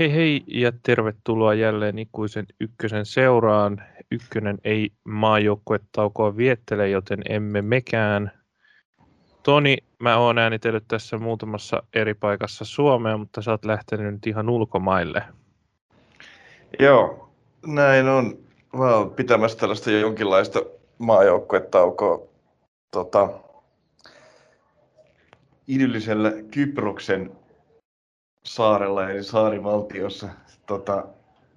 Hei hei ja tervetuloa jälleen ikuisen ykkösen seuraan. Ykkönen ei maajoukkuetaukoa viettele, joten emme mekään. Toni, mä oon äänitellyt tässä muutamassa eri paikassa Suomea, mutta sä oot lähtenyt nyt ihan ulkomaille. Joo, näin on. Mä oon pitämässä tällaista jonkinlaista maajoukkuetaukoa tota, idyllisellä Kyproksen saarella eli saarivaltiossa. Tota,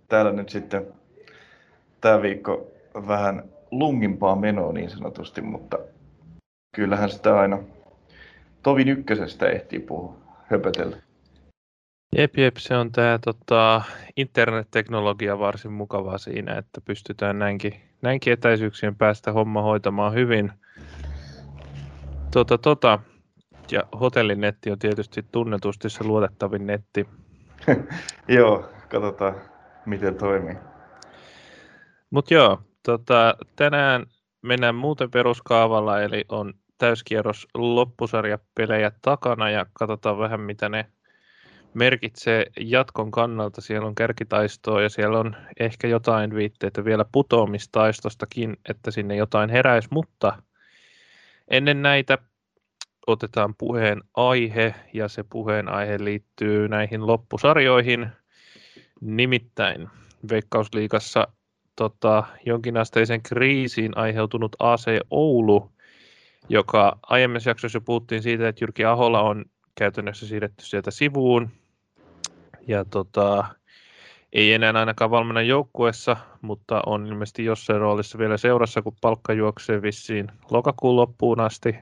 täällä nyt sitten tämä viikko vähän lungimpaa menoa niin sanotusti, mutta kyllähän sitä aina tovin ykkösestä ehtii puhua, höpötellä. Jep, jep, se on tämä tota, internetteknologia varsin mukavaa siinä, että pystytään näinkin, näinkin etäisyyksien päästä homma hoitamaan hyvin. Tota, tota, ja hotellinetti on tietysti tunnetusti se luotettavin netti. joo, katsotaan miten toimii. Mutta joo, tota, tänään mennään muuten peruskaavalla, eli on täyskierros loppusarjapelejä takana ja katsotaan vähän mitä ne merkitsee jatkon kannalta. Siellä on kärkitaistoa ja siellä on ehkä jotain viitteitä vielä putoamistaistostakin, että sinne jotain heräisi, mutta ennen näitä otetaan puheen aihe, ja se puheen aihe liittyy näihin loppusarjoihin. Nimittäin Veikkausliigassa tota, jonkinasteisen kriisiin aiheutunut AC Oulu, joka aiemmassa jaksossa puhuttiin siitä, että Jyrki Ahola on käytännössä siirretty sieltä sivuun. Ja tota, ei enää ainakaan valmennan joukkuessa, mutta on ilmeisesti jossain roolissa vielä seurassa, kun palkka juoksee vissiin lokakuun loppuun asti.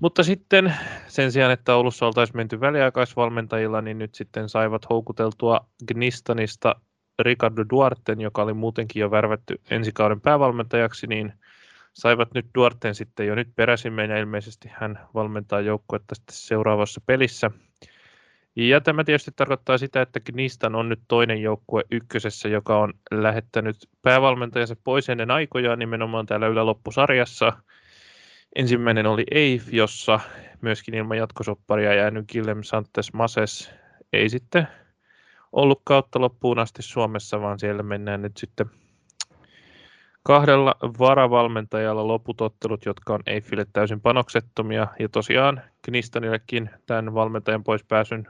Mutta sitten sen sijaan, että Oulussa oltaisiin menty väliaikaisvalmentajilla, niin nyt sitten saivat houkuteltua Gnistanista Ricardo Duarten, joka oli muutenkin jo värvätty ensi kauden päävalmentajaksi, niin saivat nyt Duarten sitten jo nyt peräsimeen ja ilmeisesti hän valmentaa joukkuetta sitten seuraavassa pelissä. Ja tämä tietysti tarkoittaa sitä, että Gnistan on nyt toinen joukkue ykkösessä, joka on lähettänyt päävalmentajansa pois ennen aikojaan nimenomaan täällä yläloppusarjassa – Ensimmäinen oli EIF, jossa myöskin ilman jatkosopparia jäänyt Guillem Santes Mases ei sitten ollut kautta loppuun asti Suomessa, vaan siellä mennään nyt sitten kahdella varavalmentajalla loputottelut, jotka on Eiffille täysin panoksettomia. Ja tosiaan Knistanillekin tämän valmentajan pois pääsyn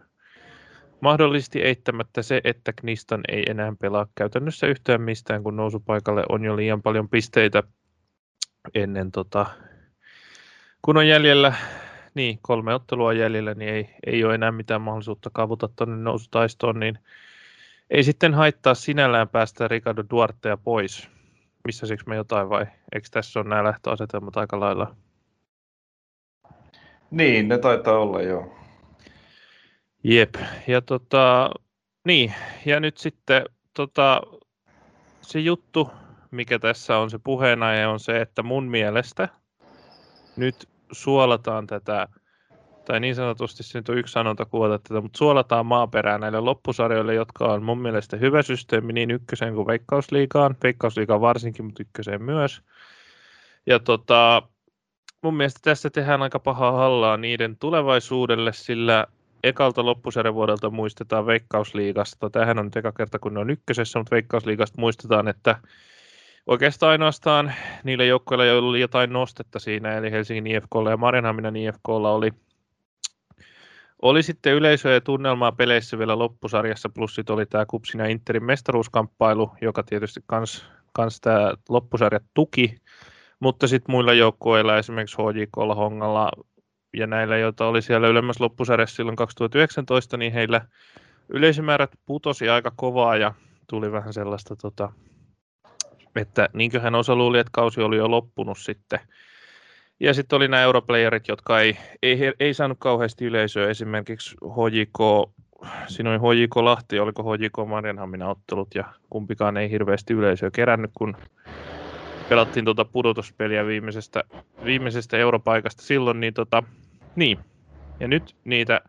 mahdollisesti eittämättä se, että Knistan ei enää pelaa käytännössä yhtään mistään, kun nousupaikalle on jo liian paljon pisteitä ennen tota, kun on jäljellä, niin kolme ottelua jäljellä, niin ei, ei ole enää mitään mahdollisuutta kavuta tuonne nousutaistoon, niin ei sitten haittaa sinällään päästä Ricardo Duartea pois. Missä siksi me jotain vai eikö tässä ole nämä lähtöasetelmat aika lailla? Niin, ne taitaa olla joo. Jep, ja tota, niin, ja nyt sitten tota, se juttu, mikä tässä on se puheenaihe, on se, että mun mielestä nyt suolataan tätä, tai niin sanotusti se nyt on yksi sanonta kuvata tätä, mutta suolataan maaperää näille loppusarjoille, jotka on mun mielestä hyvä systeemi niin ykköseen kuin Veikkausliigaan, Veikkausliigaan varsinkin, mutta ykköseen myös. Ja tota, mun mielestä tässä tehdään aika pahaa hallaa niiden tulevaisuudelle, sillä ekalta loppusarjavuodelta muistetaan Veikkausliigasta. Tämähän on nyt eka kerta, kun ne on ykkösessä, mutta Veikkausliigasta muistetaan, että oikeastaan ainoastaan niille joukkoille, joilla oli jotain nostetta siinä, eli Helsingin IFKlla ja Marienhaminan IFKlla oli, oli sitten yleisöä ja tunnelmaa peleissä vielä loppusarjassa, plus sitten oli tämä Kupsin ja Interin mestaruuskamppailu, joka tietysti kans, kans tämä loppusarja tuki, mutta sitten muilla joukkueilla, esimerkiksi HJKlla, Hongalla ja näillä, joita oli siellä ylemmässä loppusarjassa silloin 2019, niin heillä yleisömäärät putosi aika kovaa ja tuli vähän sellaista tota, että niinköhän osa luuli, että kausi oli jo loppunut sitten. Ja sitten oli nämä europlayerit, jotka ei, ei, ei saanut kauheasti yleisöä. Esimerkiksi HJK, siinä oli HJK Lahti, oliko HJK Marianhamina ottelut, ja kumpikaan ei hirveästi yleisöä kerännyt, kun pelattiin tuota pudotuspeliä viimeisestä, viimeisestä europaikasta silloin, niin, tota, niin. Ja nyt niitä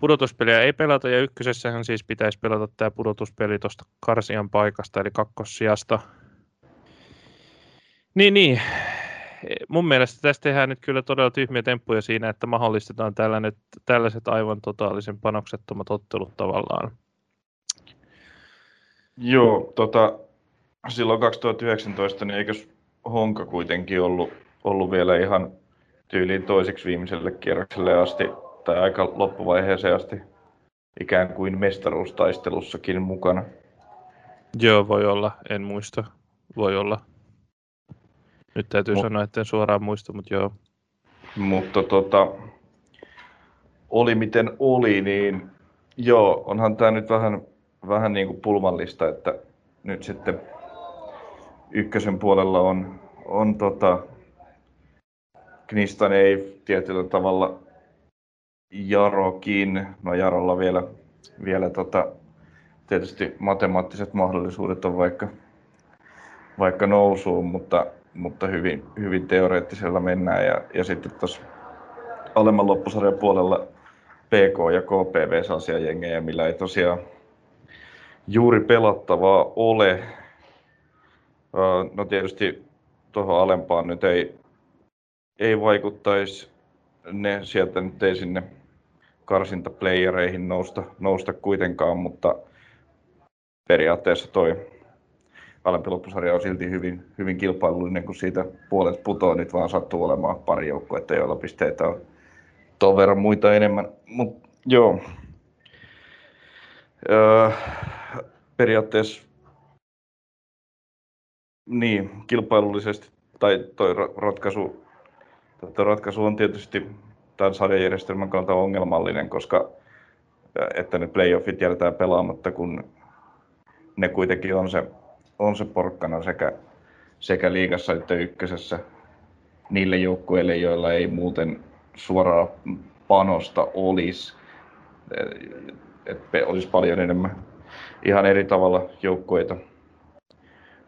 pudotuspeliä ei pelata, ja ykkösessähän siis pitäisi pelata tämä pudotuspeli tuosta Karsian paikasta, eli kakkossijasta niin, niin. Mun mielestä tästä tehdään nyt kyllä todella tyhmiä temppuja siinä, että mahdollistetaan tällainen, tällaiset aivan totaalisen panoksettomat ottelut tavallaan. Joo, tota, silloin 2019, niin eikös Honka kuitenkin ollut, ollut vielä ihan tyyliin toiseksi viimeiselle kierrokselle asti, tai aika loppuvaiheeseen asti ikään kuin mestaruustaistelussakin mukana. Joo, voi olla. En muista. Voi olla. Nyt täytyy Mut, sanoa, että en suoraan muista, mutta joo. Mutta tota, oli miten oli, niin joo, onhan tämä nyt vähän, vähän niin kuin pulmallista, että nyt sitten ykkösen puolella on, on tota, Knistan ei tietyllä tavalla Jarokin, no Jarolla vielä, vielä tota, tietysti matemaattiset mahdollisuudet on vaikka, vaikka nousuun, mutta, mutta hyvin, hyvin teoreettisella mennään. Ja, ja sitten tuossa alemman loppusarjan puolella PK ja KPV sellaisia jengejä, millä ei tosiaan juuri pelattavaa ole. No tietysti tuohon alempaan nyt ei, ei vaikuttaisi ne sieltä nyt ei sinne karsintaplayereihin nousta, nousta kuitenkaan, mutta periaatteessa toi alempi loppusarja on silti hyvin, hyvin kilpailullinen, kun siitä puolet putoaa, nyt vaan sattuu olemaan pari joukkuetta, joilla pisteitä on tuon verran muita enemmän. Mut, joo. Öö, periaatteessa niin, kilpailullisesti, tai toi ratkaisu, toi ratkaisu on tietysti tämän sarjajärjestelmän kannalta ongelmallinen, koska että ne playoffit jätetään pelaamatta, kun ne kuitenkin on se, on se porkkana sekä, sekä liigassa että ykkösessä niille joukkueille, joilla ei muuten suoraa panosta olisi. Että olisi paljon enemmän ihan eri tavalla joukkueita,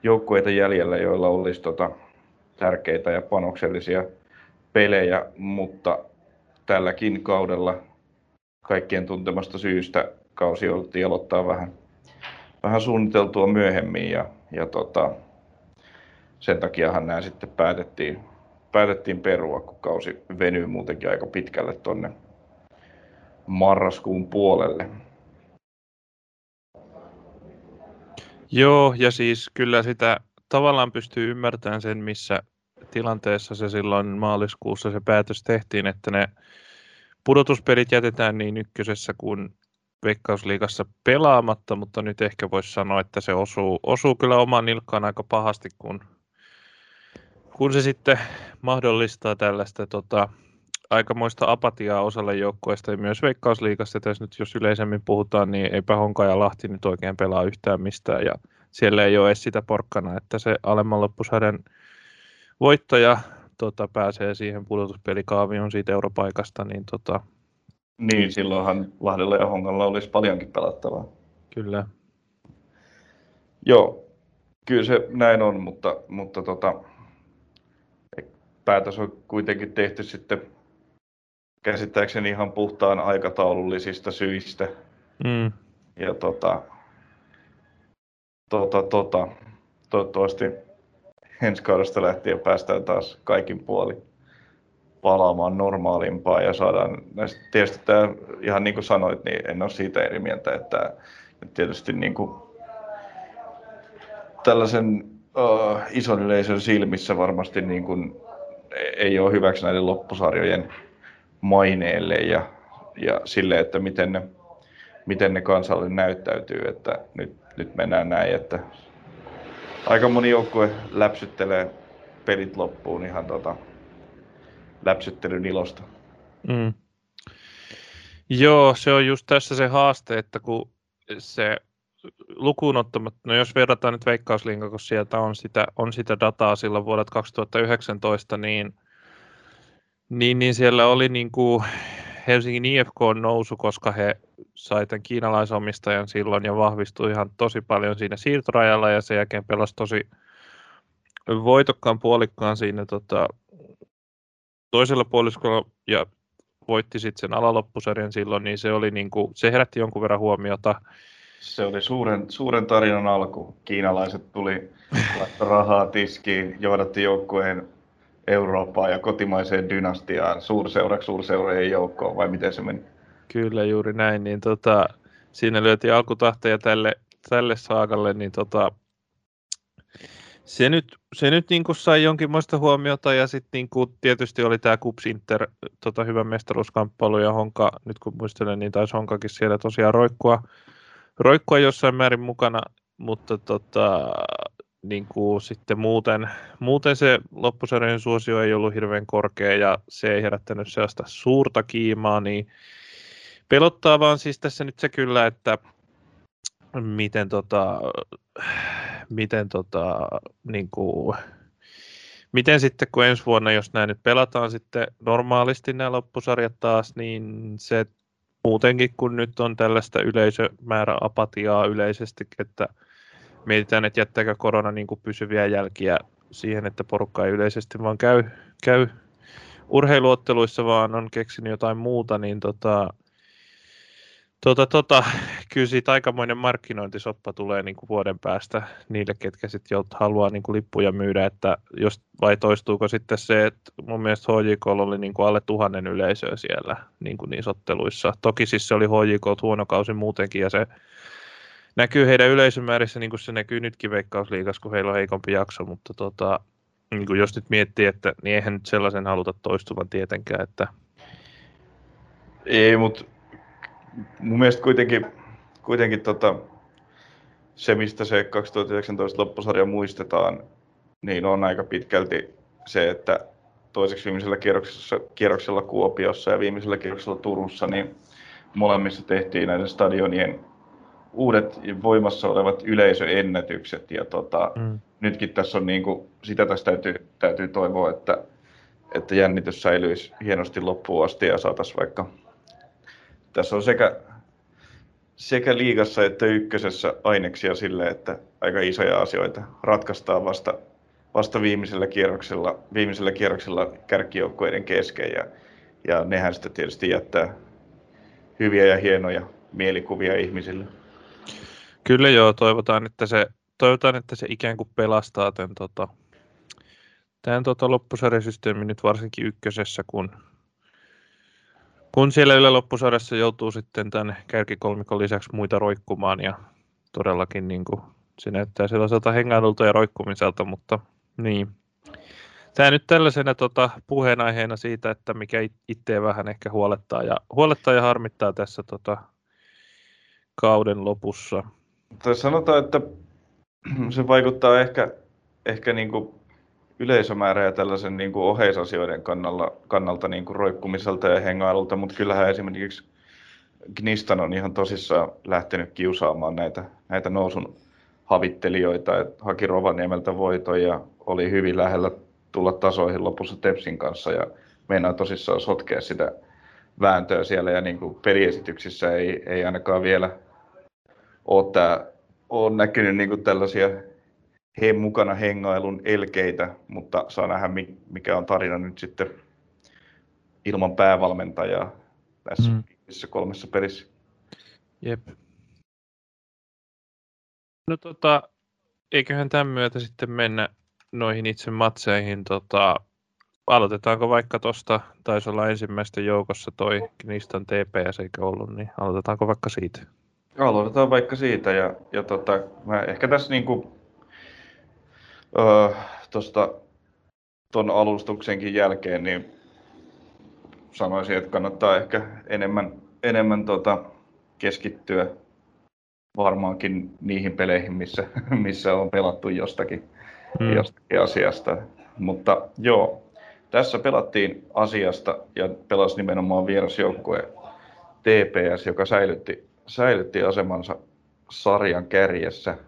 joukkueita jäljellä, joilla olisi tota, tärkeitä ja panoksellisia pelejä, mutta tälläkin kaudella kaikkien tuntemasta syystä kausi oltiin aloittaa vähän, vähän suunniteltua myöhemmin ja, ja tota, sen takiahan nämä sitten päätettiin, päätettiin perua, kun kausi venyy muutenkin aika pitkälle tuonne marraskuun puolelle. Joo, ja siis kyllä sitä tavallaan pystyy ymmärtämään sen, missä tilanteessa se silloin maaliskuussa se päätös tehtiin, että ne pudotuspelit jätetään niin ykkösessä kuin Veikkausliigassa pelaamatta, mutta nyt ehkä voisi sanoa, että se osuu, osuu kyllä omaan nilkkaan aika pahasti, kun, kun se sitten mahdollistaa tällaista tota, aikamoista apatiaa osalle joukkoista ja myös Veikkausliigassa, tässä nyt jos yleisemmin puhutaan, niin eipä Honka ja Lahti nyt oikein pelaa yhtään mistään. Ja siellä ei ole edes sitä porkkana, että se alemman loppusarjan voittaja tota, pääsee siihen pudotuspelikaavioon siitä europaikasta, niin tota... Niin, silloinhan Lahdella ja Hongalla olisi paljonkin pelattavaa. Kyllä. Joo, kyllä se näin on, mutta, mutta tota, päätös on kuitenkin tehty sitten käsittääkseni ihan puhtaan aikataulullisista syistä. Mm. Ja tota, tota, tota, toivottavasti ensi kaudesta lähtien päästään taas kaikin puoli palaamaan normaalimpaa ja saadaan tietysti tämä, ihan niin kuin sanoit, niin en ole siitä eri mieltä, että tietysti niin kuin tällaisen uh, ison yleisön silmissä varmasti niin kuin ei ole hyväksi näiden loppusarjojen maineelle ja, ja sille, että miten ne, miten ne kansalle näyttäytyy, että nyt, nyt mennään näin, että aika moni joukkue läpsyttelee pelit loppuun ihan tota, läpsyttelyn ilosta. Mm. Joo, se on just tässä se haaste, että kun se lukuun ottamatta, no jos verrataan nyt Veikkauslinka, kun sieltä on sitä, on sitä dataa silloin vuodelta 2019, niin, niin, niin siellä oli niin kuin Helsingin IFK on nousu, koska he sai tämän kiinalaisomistajan silloin ja vahvistui ihan tosi paljon siinä siirtorajalla ja sen jälkeen pelasi tosi voitokkaan puolikkaan siinä tota, toisella puoliskolla ja voitti sitten sen alaloppusarjan silloin, niin se, oli niinku, se herätti jonkun verran huomiota. Se oli suuren, suuren tarinan alku. Kiinalaiset tuli rahaa tiskiin, johdatti joukkueen Eurooppaan ja kotimaiseen dynastiaan, suurseuraksi suurseurojen joukkoon, vai miten se meni? Kyllä, juuri näin. Niin tota, siinä lyötiin alkutahtoja tälle tälle saagalle, niin tota, se nyt, se nyt niin kuin sai jonkinlaista huomiota ja sitten niin kuin tietysti oli tämä Kups Inter tota, hyvä mestaruuskamppailu ja Honka, nyt kun muistelen, niin taisi Honkakin siellä tosiaan roikkua, roikkua jossain määrin mukana, mutta tota, niin kuin sitten muuten, muuten se loppusarjan suosio ei ollut hirveän korkea ja se ei herättänyt sellaista suurta kiimaa, niin pelottaa vaan siis tässä nyt se kyllä, että miten tota, miten tota, niin kuin, miten sitten kun ensi vuonna, jos nämä nyt pelataan sitten normaalisti nämä loppusarjat taas, niin se muutenkin kun nyt on tällaista yleisömääräapatiaa yleisesti, että mietitään, että jättääkö korona niin kuin pysyviä jälkiä siihen, että porukka ei yleisesti vaan käy, käy urheiluotteluissa, vaan on keksinyt jotain muuta, niin tota, tota, tota, kyllä siitä aikamoinen markkinointisoppa tulee niin kuin vuoden päästä niille, ketkä sitten haluaa niin kuin lippuja myydä, että jos, vai toistuuko sitten se, että mun mielestä HJK oli niin kuin alle tuhannen yleisöä siellä niin kuin niissä otteluissa. Toki siis se oli HJK huono kausi muutenkin ja se näkyy heidän yleisömäärissä, niin kuin se näkyy nytkin Veikkausliigassa, kun heillä on heikompi jakso, mutta tota, niin kuin jos nyt miettii, että niin eihän nyt sellaisen haluta toistuvan tietenkään, että ei, mutta mun mielestä kuitenkin, kuitenkin tota, se, mistä se 2019 loppusarja muistetaan, niin on aika pitkälti se, että toiseksi viimeisellä kierroksella, kierroksella Kuopiossa ja viimeisellä kierroksella Turussa, niin molemmissa tehtiin näiden stadionien uudet voimassa olevat yleisöennätykset. Ja tota, mm. nytkin tässä on niin kuin, sitä tässä täytyy, täytyy toivoa, että, että jännitys säilyisi hienosti loppuun asti ja saataisiin vaikka tässä on sekä, sekä liigassa että ykkösessä aineksia sille, että aika isoja asioita ratkaistaan vasta, vasta viimeisellä kierroksella, viimeisellä kierroksella kärkijoukkueiden kesken ja, ja nehän sitten tietysti jättää hyviä ja hienoja mielikuvia ihmisille. Kyllä joo, toivotaan, että se, toivotaan, että se ikään kuin pelastaa tämän, tota, tämän tota loppusarjasysteemin nyt varsinkin ykkösessä, kun kun siellä Yle loppusarjassa joutuu sitten tämän kärkikolmikon lisäksi muita roikkumaan ja todellakin niin kuin, se näyttää sellaiselta hengailulta ja roikkumiselta, mutta niin. Tämä nyt tällaisena tota, puheenaiheena siitä, että mikä itseä vähän ehkä huolettaa ja, huolettaa ja harmittaa tässä tota, kauden lopussa. Tai sanotaan, että se vaikuttaa ehkä, ehkä niin kuin yleisömäärä ja tällaisen niin kuin oheisasioiden kannalta, kannalta niin kuin roikkumiselta ja hengailulta, mutta kyllähän esimerkiksi Gnistan on ihan tosissaan lähtenyt kiusaamaan näitä, näitä nousun havittelijoita, että haki Rovaniemeltä voiton ja oli hyvin lähellä tulla tasoihin lopussa Tepsin kanssa ja meinaa tosissaan sotkea sitä vääntöä siellä ja niin kuin peliesityksissä ei, ei ainakaan vielä ole, tämä, ole näkynyt niin kuin tällaisia he mukana hengailun elkeitä, mutta saa nähdä mikä on tarina nyt sitten ilman päävalmentajaa tässä mm. kolmessa pelissä. Jep. No tota, eiköhän tämän myötä sitten mennä noihin itse matseihin. Tota, aloitetaanko vaikka tuosta, taisi olla ensimmäistä joukossa toi Knistan TPS eikä ollut, niin aloitetaanko vaikka siitä? Aloitetaan vaikka siitä ja, ja tota, mä ehkä tässä niinku öö, tuosta tuon alustuksenkin jälkeen, niin sanoisin, että kannattaa ehkä enemmän, enemmän tota, keskittyä varmaankin niihin peleihin, missä, missä on pelattu jostakin, hmm. jostakin asiasta. Mutta joo, tässä pelattiin asiasta ja pelasi nimenomaan vierasjoukkue TPS, joka säilytti, säilytti asemansa sarjan kärjessä.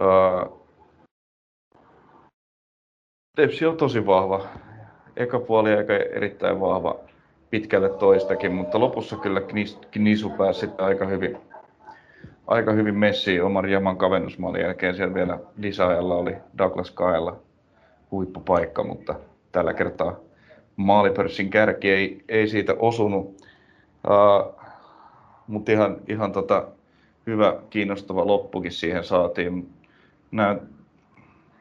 Öö, Tepsi on tosi vahva. Eka puoli aika erittäin vahva pitkälle toistakin, mutta lopussa kyllä Knisu pääsi aika hyvin, aika hyvin messiin oman Jaman kavennusmaalin jälkeen. Siellä vielä lisäajalla oli Douglas Kaella huippupaikka, mutta tällä kertaa maalipörssin kärki ei, ei siitä osunut. Uh, mutta ihan, ihan tota, hyvä, kiinnostava loppukin siihen saatiin. Nämä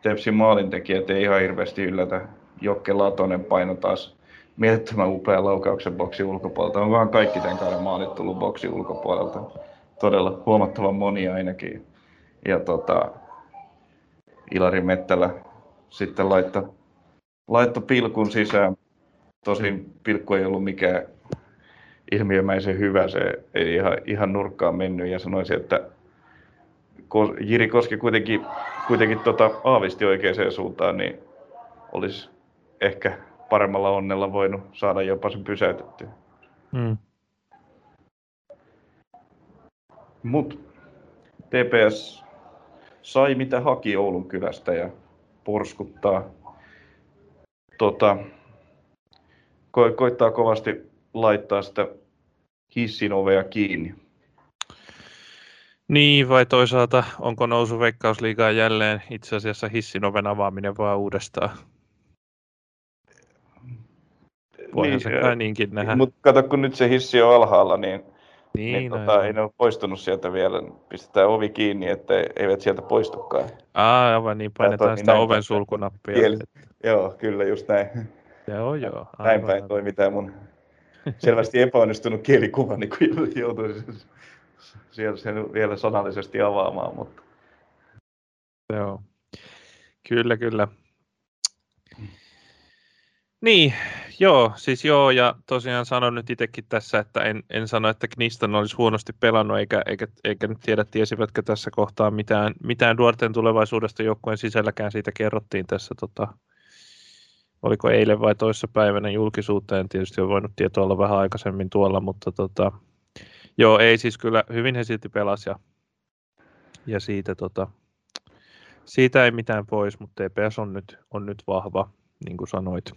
Tepsin maalintekijät ei ihan hirveästi yllätä. Jokke Latonen paino taas mielettömän upean laukauksen boksi ulkopuolelta. On vaan kaikki tämän kauden maalit tullut boksi ulkopuolelta. todella huomattavan moni ainakin. Ja tota, Ilari Mettälä sitten laittoi, laitto pilkun sisään. Tosin pilkku ei ollut mikään ilmiömäisen hyvä, se ei ihan, ihan nurkkaan mennyt ja sanoisin, että Jiri Koski kuitenkin, kuitenkin tota, aavisti oikeaan suuntaan, niin olisi ehkä paremmalla onnella voinut saada jopa sen pysäytettyä. Mm. Mutta TPS sai mitä haki Oulun kylästä ja porskuttaa. Tota, ko- koittaa kovasti laittaa sitä hissin ovea kiinni. Niin, vai toisaalta onko nousu veikkausliigaa jälleen itse asiassa hissin oven avaaminen vaan uudestaan? Voihan niin, se kai niinkin nähdä. Mutta kato, kun nyt se hissi on alhaalla, niin, niin, niin tota, ei ne ole poistunut sieltä vielä. Pistetään ovi kiinni, että eivät sieltä poistukaan. Aa, aivan niin, painetaan sitä näin oven sulkunappia. Kieli. Joo, kyllä, just näin. Joo, joo. Aivan, näin päin tämä mun selvästi epäonnistunut kielikuva, niin kun joutuisin siellä sen vielä sanallisesti avaamaan. Mutta... Joo, kyllä, kyllä. Niin, joo, siis joo, ja tosiaan sanon nyt itsekin tässä, että en, en sano, että Kniston olisi huonosti pelannut, eikä, eikä, eikä nyt tiedä, tiesivätkö tässä kohtaa mitään, mitään nuorten tulevaisuudesta joukkueen sisälläkään siitä kerrottiin tässä, tota, oliko eilen vai toissa päivänä julkisuuteen, tietysti on voinut tietoa olla vähän aikaisemmin tuolla, mutta tota, joo, ei siis kyllä, hyvin he silti pelasi, ja, ja siitä, tota, siitä ei mitään pois, mutta TPS on nyt, on nyt vahva, niin kuin sanoit.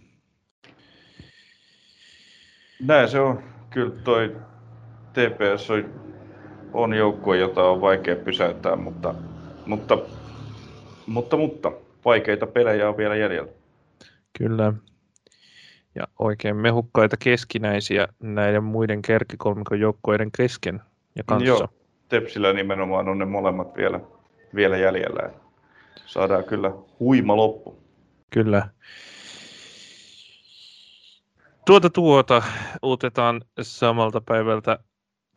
Näin se on. Kyllä toi TPS on, on joukkue, jota on vaikea pysäyttää, mutta, mutta, mutta, mutta vaikeita pelejä on vielä jäljellä. Kyllä. Ja oikein mehukkaita keskinäisiä näiden muiden kärkikolmikon joukkueiden kesken ja kanssa. Joo, Tepsillä nimenomaan on ne molemmat vielä, vielä jäljellä. Saadaan kyllä huima loppu. Kyllä. Tuota tuota uutetaan samalta päivältä.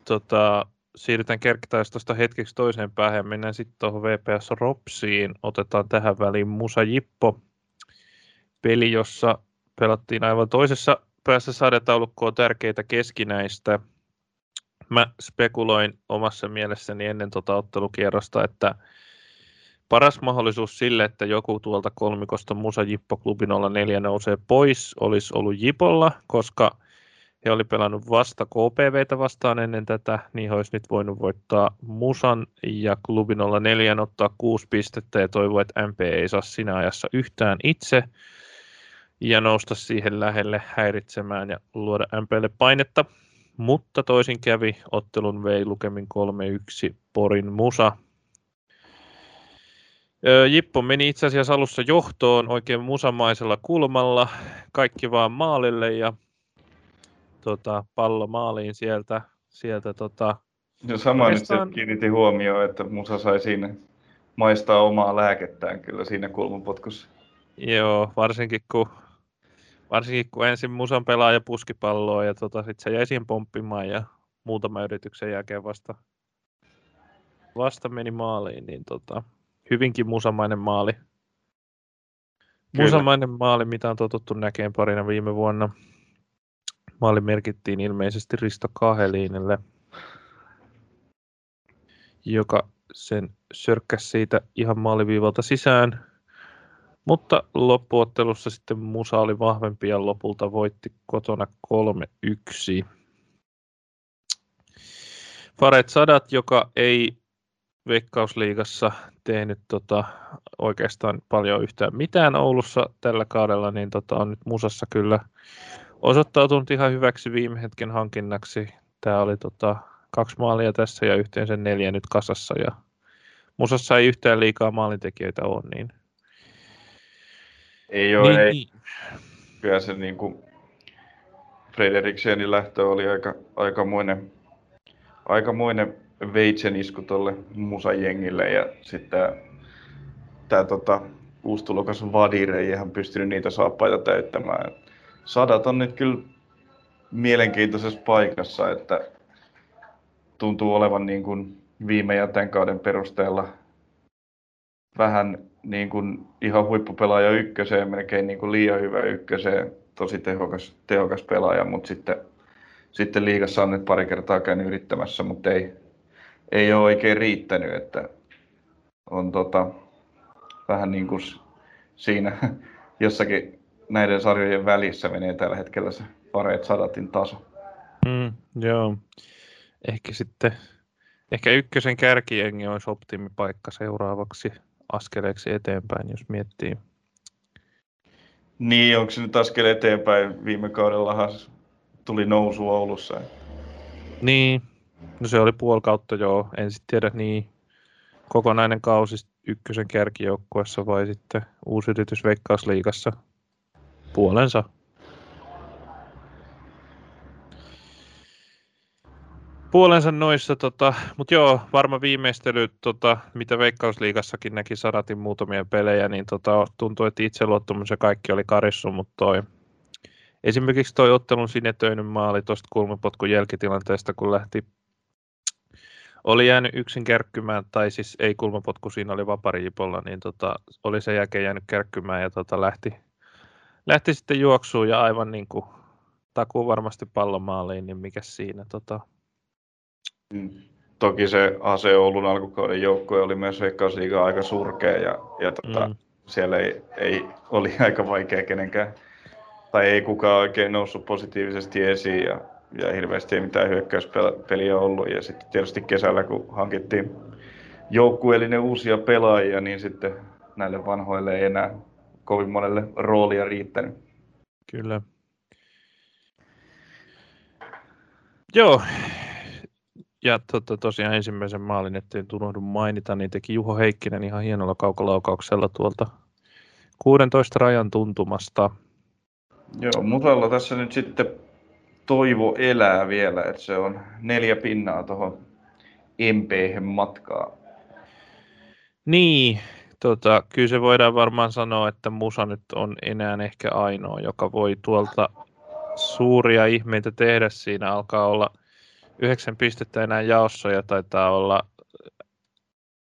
Tota, siirrytään kerkkitaistosta hetkeksi toiseen päähän ja mennään sitten tuohon VPS Ropsiin. Otetaan tähän väliin Musa Jippo. Peli, jossa pelattiin aivan toisessa päässä sarjataulukkoa tärkeitä keskinäistä. Mä spekuloin omassa mielessäni ennen tota ottelukierrosta, että paras mahdollisuus sille, että joku tuolta kolmikosta Musa Jippo Klubi 04 nousee pois, olisi ollut Jipolla, koska he oli pelannut vasta KPVtä vastaan ennen tätä, niin he olisi nyt voinut voittaa Musan ja Klubi 04 ottaa kuusi pistettä ja toivoa, että MP ei saa siinä ajassa yhtään itse ja nousta siihen lähelle häiritsemään ja luoda MPlle painetta. Mutta toisin kävi, ottelun vei lukemin 3-1 Porin Musa, Jippo meni itse asiassa alussa johtoon oikein musamaisella kulmalla, kaikki vaan maalille ja tota, pallo maaliin sieltä. sieltä tota, ja sama oikeastaan... nyt kiinnitti huomioon, että Musa sai siinä maistaa omaa lääkettään kyllä siinä kulmapotkussa. Joo, varsinkin kun, varsinkin kun ensin Musan pelaaja puski palloa ja tota, sitten se jäi siihen pomppimaan ja muutama yrityksen jälkeen vasta, vasta meni maaliin, niin tota, hyvinkin musamainen maali. Kyllä. Musamainen maali, mitä on totuttu näkemään parina viime vuonna. Maali merkittiin ilmeisesti Risto Kaheliinille, joka sen sörkkäsi siitä ihan maaliviivalta sisään. Mutta loppuottelussa sitten Musa oli vahvempi ja lopulta voitti kotona 3-1. Faret Sadat, joka ei Veikkausliigassa tehnyt tota, oikeastaan paljon yhtään mitään Oulussa tällä kaudella, niin tota, on nyt Musassa kyllä osoittautunut ihan hyväksi viime hetken hankinnaksi. Tämä oli tota, kaksi maalia tässä ja yhteensä neljä nyt kasassa ja Musassa ei yhtään liikaa maalintekijöitä ole, niin... Ei ole, niin, ei. Niin. Kyllä se niin kuin Frederiksenin lähtö oli aika, aikamoinen, aikamoinen veitsen isku tuolle musajengille ja sitten tämä tota, uusi tulokas Vadire ei ihan pystynyt niitä saappaita täyttämään. Sadat on nyt kyllä mielenkiintoisessa paikassa, että tuntuu olevan niin kuin viime ja tämän kauden perusteella vähän niin kuin ihan huippupelaaja ykköseen, melkein niin kuin liian hyvä ykköseen, tosi tehokas, tehokas pelaaja, mutta sitten, sitten liigassa on nyt pari kertaa käynyt yrittämässä, mutta ei, ei ole oikein riittänyt, että on tota, vähän niin kuin siinä jossakin näiden sarjojen välissä menee tällä hetkellä se pareet sadatin taso. Mm, joo, ehkä sitten, ehkä ykkösen kärkiengi olisi optimipaikka seuraavaksi askeleeksi eteenpäin, jos miettii. Niin, onko se nyt askel eteenpäin? Viime kaudellahan tuli nousu Oulussa. Niin, no se oli puoli kautta joo, en sitten tiedä niin kokonainen kausi ykkösen kärkijoukkuessa vai sitten uusi yritys Veikkausliigassa puolensa. Puolensa noissa, tota, mutta joo, varma viimeistely, tota, mitä Veikkausliigassakin näki Saratin muutamia pelejä, niin tota, tuntuu, että itseluottamus ja kaikki oli karissu, mutta toi, esimerkiksi toi ottelun sinetöinen maali tuosta kulmapotkun jälkitilanteesta, kun lähti oli jäänyt yksin kärkkymään, tai siis ei kulmapotku, siinä oli vapariipolla, niin tota, oli sen jälkeen jäänyt kärkkymään ja tota, lähti, lähti sitten juoksuun ja aivan niin kuin takuu varmasti pallomaaliin, niin mikä siinä. Tota... Mm. Toki se Ase Oulun alkukauden joukkue oli myös Veikkausliiga aika surkea ja, ja tota, mm. siellä ei, ei, oli aika vaikea kenenkään, tai ei kukaan oikein noussut positiivisesti esiin ja ja hirveästi ei mitään hyökkäyspeliä ollut. Ja sitten tietysti kesällä, kun hankittiin joukkueellinen uusia pelaajia, niin sitten näille vanhoille ei enää kovin monelle roolia riittänyt. Kyllä. Joo, ja tota, tosiaan ensimmäisen maalin, ettei tunohdu mainita, niin teki Juho Heikkinen ihan hienolla kaukolaukauksella tuolta 16 rajan tuntumasta. Joo, Musalla tässä nyt sitten toivo elää vielä, että se on neljä pinnaa tuohon mp matkaa. Niin, tota, kyllä se voidaan varmaan sanoa, että Musa nyt on enää ehkä ainoa, joka voi tuolta suuria ihmeitä tehdä. Siinä alkaa olla yhdeksän pistettä enää jaossa ja taitaa olla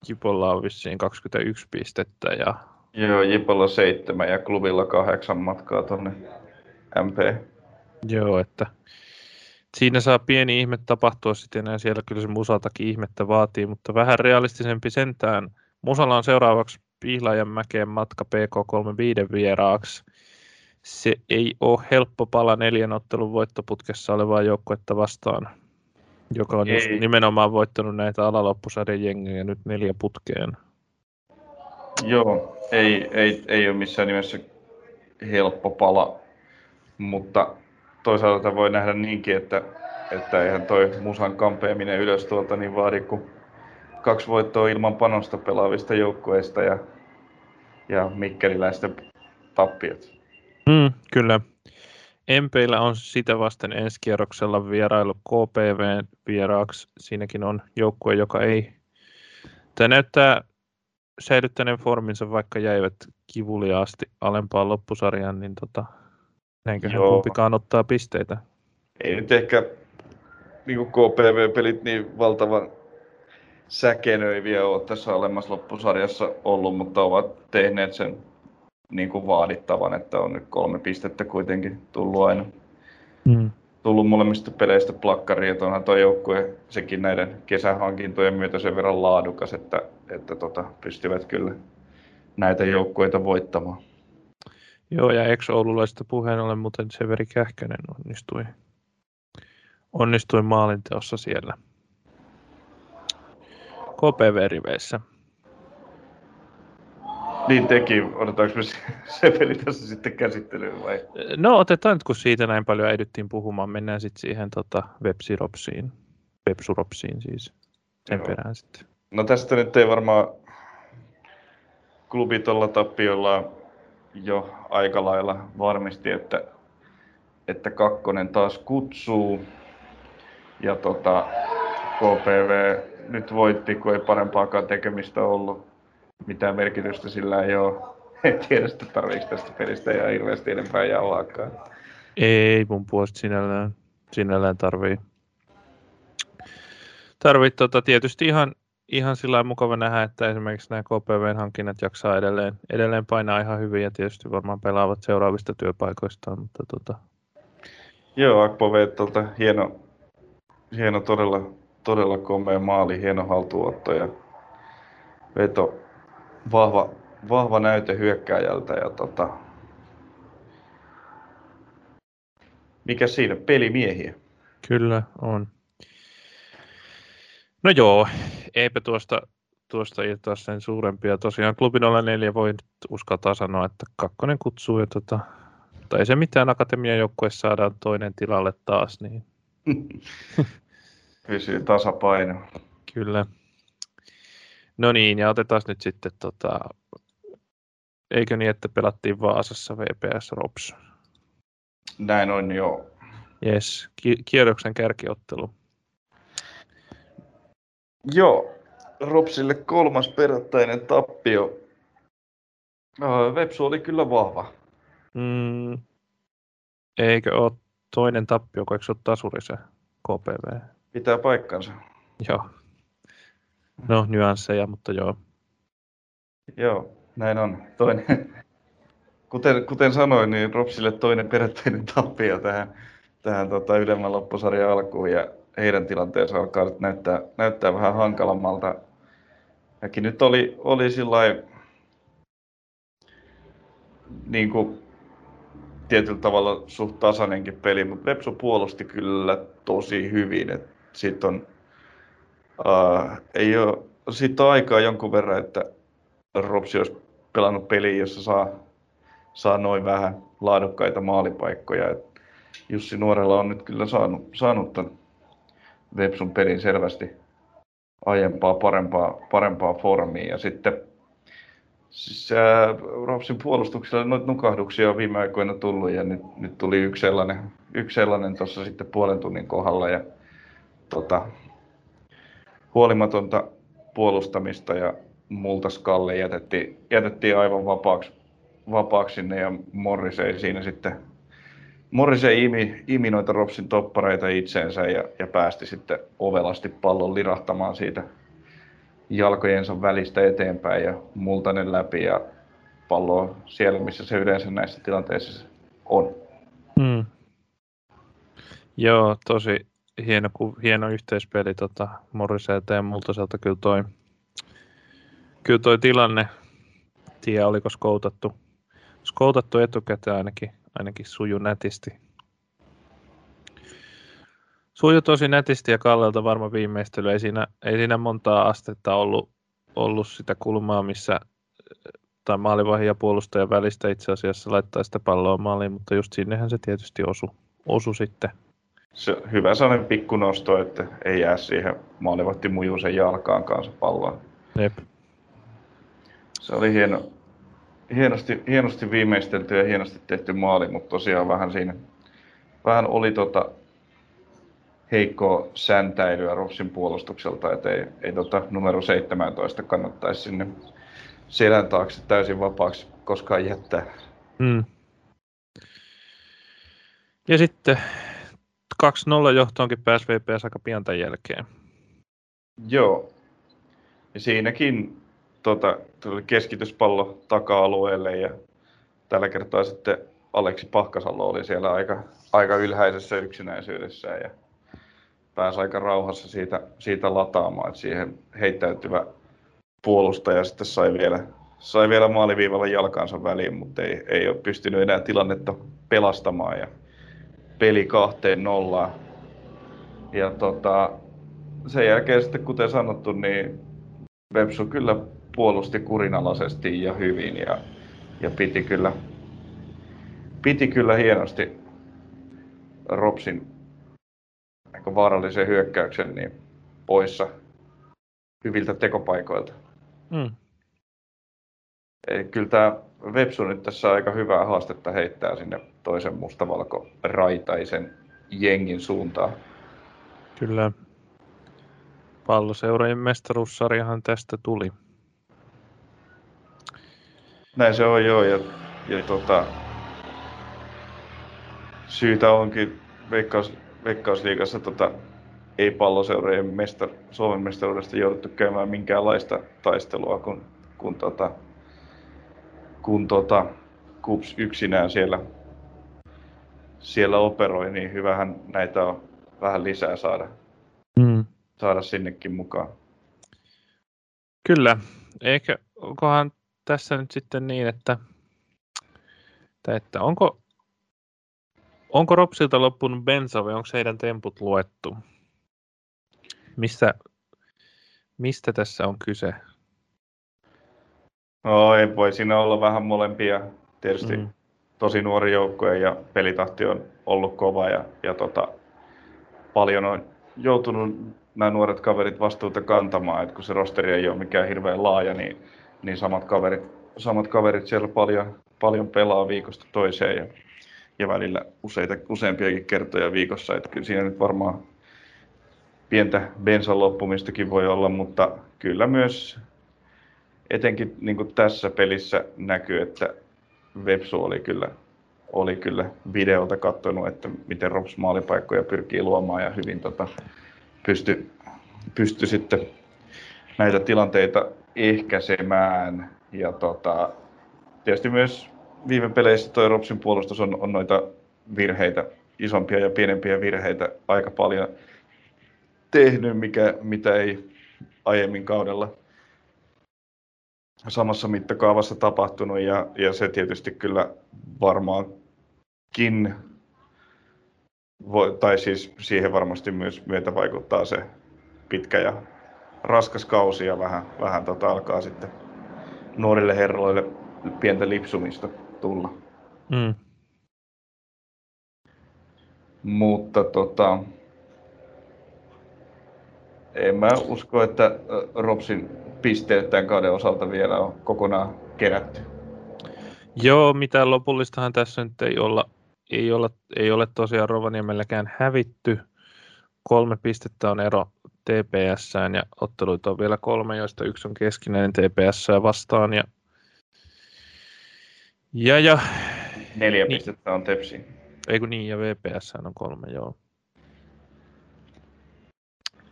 Jipolla on vissiin 21 pistettä. Ja... Joo, Jipolla seitsemän ja klubilla kahdeksan matkaa tuonne MP. Joo, että siinä saa pieni ihme tapahtua sitten ja siellä kyllä se Musaltakin ihmettä vaatii, mutta vähän realistisempi sentään. Musalla on seuraavaksi Pihlajan mäkeen matka PK35 vieraaksi. Se ei ole helppo pala neljän ottelun voittoputkessa olevaa joukkuetta vastaan, joka on just nimenomaan voittanut näitä alaloppusarjan jengejä nyt neljä putkeen. Joo, ei, ei, ei ole missään nimessä helppo pala, mutta toisaalta voi nähdä niinkin, että, että eihän toi musan kampeaminen ylös tuolta niin vaadi kuin kaksi voittoa ilman panosta pelaavista joukkueista ja, ja mikkeliläisten tappiot. Mm, kyllä. MPillä on sitä vasten ensi kierroksella vierailu KPV vieraaksi. Siinäkin on joukkue, joka ei... Tämä näyttää säilyttäneen forminsa, vaikka jäivät kivuliaasti alempaan loppusarjaan, niin tota, Näinköhän Joo. kumpikaan ottaa pisteitä. Ei nyt ehkä niin KPV-pelit niin valtavan säkenöiviä ole tässä alemmassa loppusarjassa ollut, mutta ovat tehneet sen niin kuin vaadittavan, että on nyt kolme pistettä kuitenkin tullut aina. Mm. Tullut molemmista peleistä plakkariin, että onhan tuo joukkue sekin näiden kesähankintojen myötä sen verran laadukas, että, että tota, pystyvät kyllä näitä joukkueita voittamaan. Joo, ja ex-oululaisista puheen ollen muuten Severi Kähkönen onnistui, onnistui maalinteossa siellä KPV-riveissä. Niin teki. Otetaanko me se peli tässä sitten käsittelyyn vai? No otetaan nyt, kun siitä näin paljon edyttiin puhumaan. Mennään sitten siihen tota, websiropsiin. Websuropsiin siis. Sen Joo. perään sitten. No tästä nyt ei varmaan klubi tuolla tappiolla jo aika lailla varmisti, että, että kakkonen taas kutsuu. Ja tota, KPV nyt voitti, kun ei parempaakaan tekemistä ollut. Mitään merkitystä sillä ei ole. En tiedä, että tarviiko tästä pelistä ja hirveästi enempää jauhaakaan. Ei mun puolesta sinällään, sinällään tarvii. Tarvii tota, tietysti ihan ihan sillä mukava nähdä, että esimerkiksi nämä KPVn hankinnat jaksaa edelleen, edelleen painaa ihan hyvin ja tietysti varmaan pelaavat seuraavista työpaikoistaan, mutta tota... Joo, Akpove, tuolta hieno, hieno todella, todella komea maali, hieno haltuotto ja veto, vahva, vahva näyte hyökkääjältä ja tota, mikä siinä, pelimiehiä. Kyllä on. No joo, eipä tuosta, tuosta irtoa sen suurempia. Tosiaan klubin 04 voi nyt uskaltaa sanoa, että kakkonen kutsuu ja tota, tai ei se mitään akatemian joukkue saadaan toinen tilalle taas. Niin. Pysyy tasapaino. Kyllä. No niin, ja otetaan nyt sitten, tota, eikö niin, että pelattiin Vaasassa VPS Rops? Näin on jo. Yes, ki- kierroksen kärkiottelu. Joo, Ropsille kolmas perättäinen tappio. Vepsu oli kyllä vahva. Mm, eikö ole toinen tappio, kun eikö se ole tasuri se KPV? Pitää paikkansa. Joo. No, nyansseja, mutta joo. Joo, näin on. Toinen, kuten, kuten sanoin, niin Ropsille toinen perättäinen tappio tähän, tähän tota, ylemmän loppusarjan alkuun. Ja heidän tilanteensa alkaa nyt näyttää, näyttää vähän hankalammalta. Mäkin nyt oli, oli sillä niin kuin tietyllä tavalla suht tasainenkin peli, mutta Vepsu puolusti kyllä tosi hyvin. Et siitä on, uh, ei ole, siitä aikaa jonkun verran, että Ropsi olisi pelannut peliä, jossa saa, saa noin vähän laadukkaita maalipaikkoja. Et Jussi Nuorella on nyt kyllä saanut, saanut ton Vepsun pelin selvästi aiempaa parempaa, parempaa formia. Ja sitten siis, ää, Ropsin puolustuksella noita nukahduksia on viime aikoina tullut ja nyt, nyt tuli yksi sellainen, yksi sellainen tuossa sitten puolen tunnin kohdalla. Ja, tota, huolimatonta puolustamista ja multa skalle jätettiin, jätettiin aivan vapaaksi, vapaaksi sinne ja Morris ei siinä sitten Morrisen imi, imi noita Ropsin toppareita itseensä ja, ja päästi sitten ovelasti pallon lirahtamaan siitä jalkojensa välistä eteenpäin ja multanen läpi ja pallo siellä, missä se yleensä näissä tilanteissa on. Hmm. Joo, tosi hieno, hieno yhteispeli tota, Morriselta ja Multaselta kyllä toi, kyllä toi tilanne, tiedä oliko skoutattu, skoutattu etukäteen ainakin ainakin suju nätisti. Suju tosi nätisti ja Kallelta varma viimeistely. Ei siinä, ei siinä montaa astetta ollut, ollut sitä kulmaa, missä tai maalivahin ja puolustajan välistä itse asiassa laittaa sitä palloa maaliin, mutta just sinnehän se tietysti osu, osu sitten. Se, hyvä sellainen pikku nosto, että ei jää siihen maalivahti mujuisen jalkaan kanssa palloa. Jep. Se oli hieno, hienosti, hienosti viimeistelty ja hienosti tehty maali, mutta tosiaan vähän siinä vähän oli tota heikkoa säntäilyä Rossin puolustukselta, että ei, ei tota numero 17 kannattaisi sinne selän taakse täysin vapaaksi koskaan jättää. Mm. Ja sitten 2-0 johtoonkin pääsi VPS aika pian tämän jälkeen. Joo. Ja siinäkin tota, tuli keskityspallo taka-alueelle ja tällä kertaa sitten Aleksi Pahkasalo oli siellä aika, aika ylhäisessä yksinäisyydessä ja pääsi aika rauhassa siitä, siitä lataamaan, että siihen heittäytyvä puolustaja sitten sai vielä, sai vielä maaliviivalla jalkansa väliin, mutta ei, ei ole pystynyt enää tilannetta pelastamaan ja peli kahteen nollaan. Ja tota, sen jälkeen sitten, kuten sanottu, niin Vepsu kyllä puolusti kurinalaisesti ja hyvin ja, ja piti, kyllä, piti kyllä hienosti Ropsin aika vaarallisen hyökkäyksen niin poissa hyviltä tekopaikoilta. Mm. Eli kyllä tämä Vepsu nyt tässä aika hyvää haastetta heittää sinne toisen mustavalko raitaisen jengin suuntaan. Kyllä. Palloseurojen mestaruussarjahan tästä tuli. Näin se on joo, ja, ja tota, syytä onkin Veikkaus, Veikkausliigassa tota, ei palloseurojen mestar, Suomen mestaruudesta jouduttu käymään minkäänlaista taistelua, kun, kun, tota, kun tota, KUPS yksinään siellä, siellä operoi, niin hyvähän näitä on vähän lisää saada, mm. saada sinnekin mukaan. Kyllä, eikä onkohan tässä nyt sitten niin, että, että onko, onko Ropsilta loppunut bensa vai onko heidän temput luettu? Mistä, mistä tässä on kyse? No ei voi siinä olla vähän molempia. Tietysti mm. tosi nuori joukkue ja pelitahti on ollut kova ja, ja tota, paljon on joutunut nämä nuoret kaverit vastuuta kantamaan, että kun se rosteri ei ole mikään hirveän laaja, niin, niin samat, kaverit, samat kaverit siellä paljon, paljon pelaa viikosta toiseen ja, ja välillä useita, useampiakin kertoja viikossa, että kyllä siinä nyt varmaan pientä bensan loppumistakin voi olla, mutta kyllä myös etenkin niin kuin tässä pelissä näkyy, että Vepsu oli kyllä, oli kyllä videolta katsonut, että miten Rops maalipaikkoja pyrkii luomaan ja hyvin tota, pysty, pysty sitten näitä tilanteita ehkäisemään. Ja tota, tietysti myös viime peleissä tuo Ropsin puolustus on, on noita virheitä, isompia ja pienempiä virheitä aika paljon tehnyt, mikä, mitä ei aiemmin kaudella samassa mittakaavassa tapahtunut ja, ja se tietysti kyllä varmaankin voi, tai siis siihen varmasti myös myötä vaikuttaa se pitkä ja raskas kausi ja vähän, vähän tota alkaa sitten nuorille herroille pientä lipsumista tulla. Mm. Mutta tota, en mä usko, että Robsin pisteet tämän kauden osalta vielä on kokonaan kerätty. Joo, mitään lopullistahan tässä nyt ei olla, ei olla, ei ole tosiaan Rovaniemelläkään hävitty. Kolme pistettä on ero TPS ja otteluita on vielä kolme, joista yksi on keskinäinen TPS vastaan. Ja, ja, ja Neljä niin, pistettä on Tepsi. Ei kun niin, ja VPS on kolme, joo.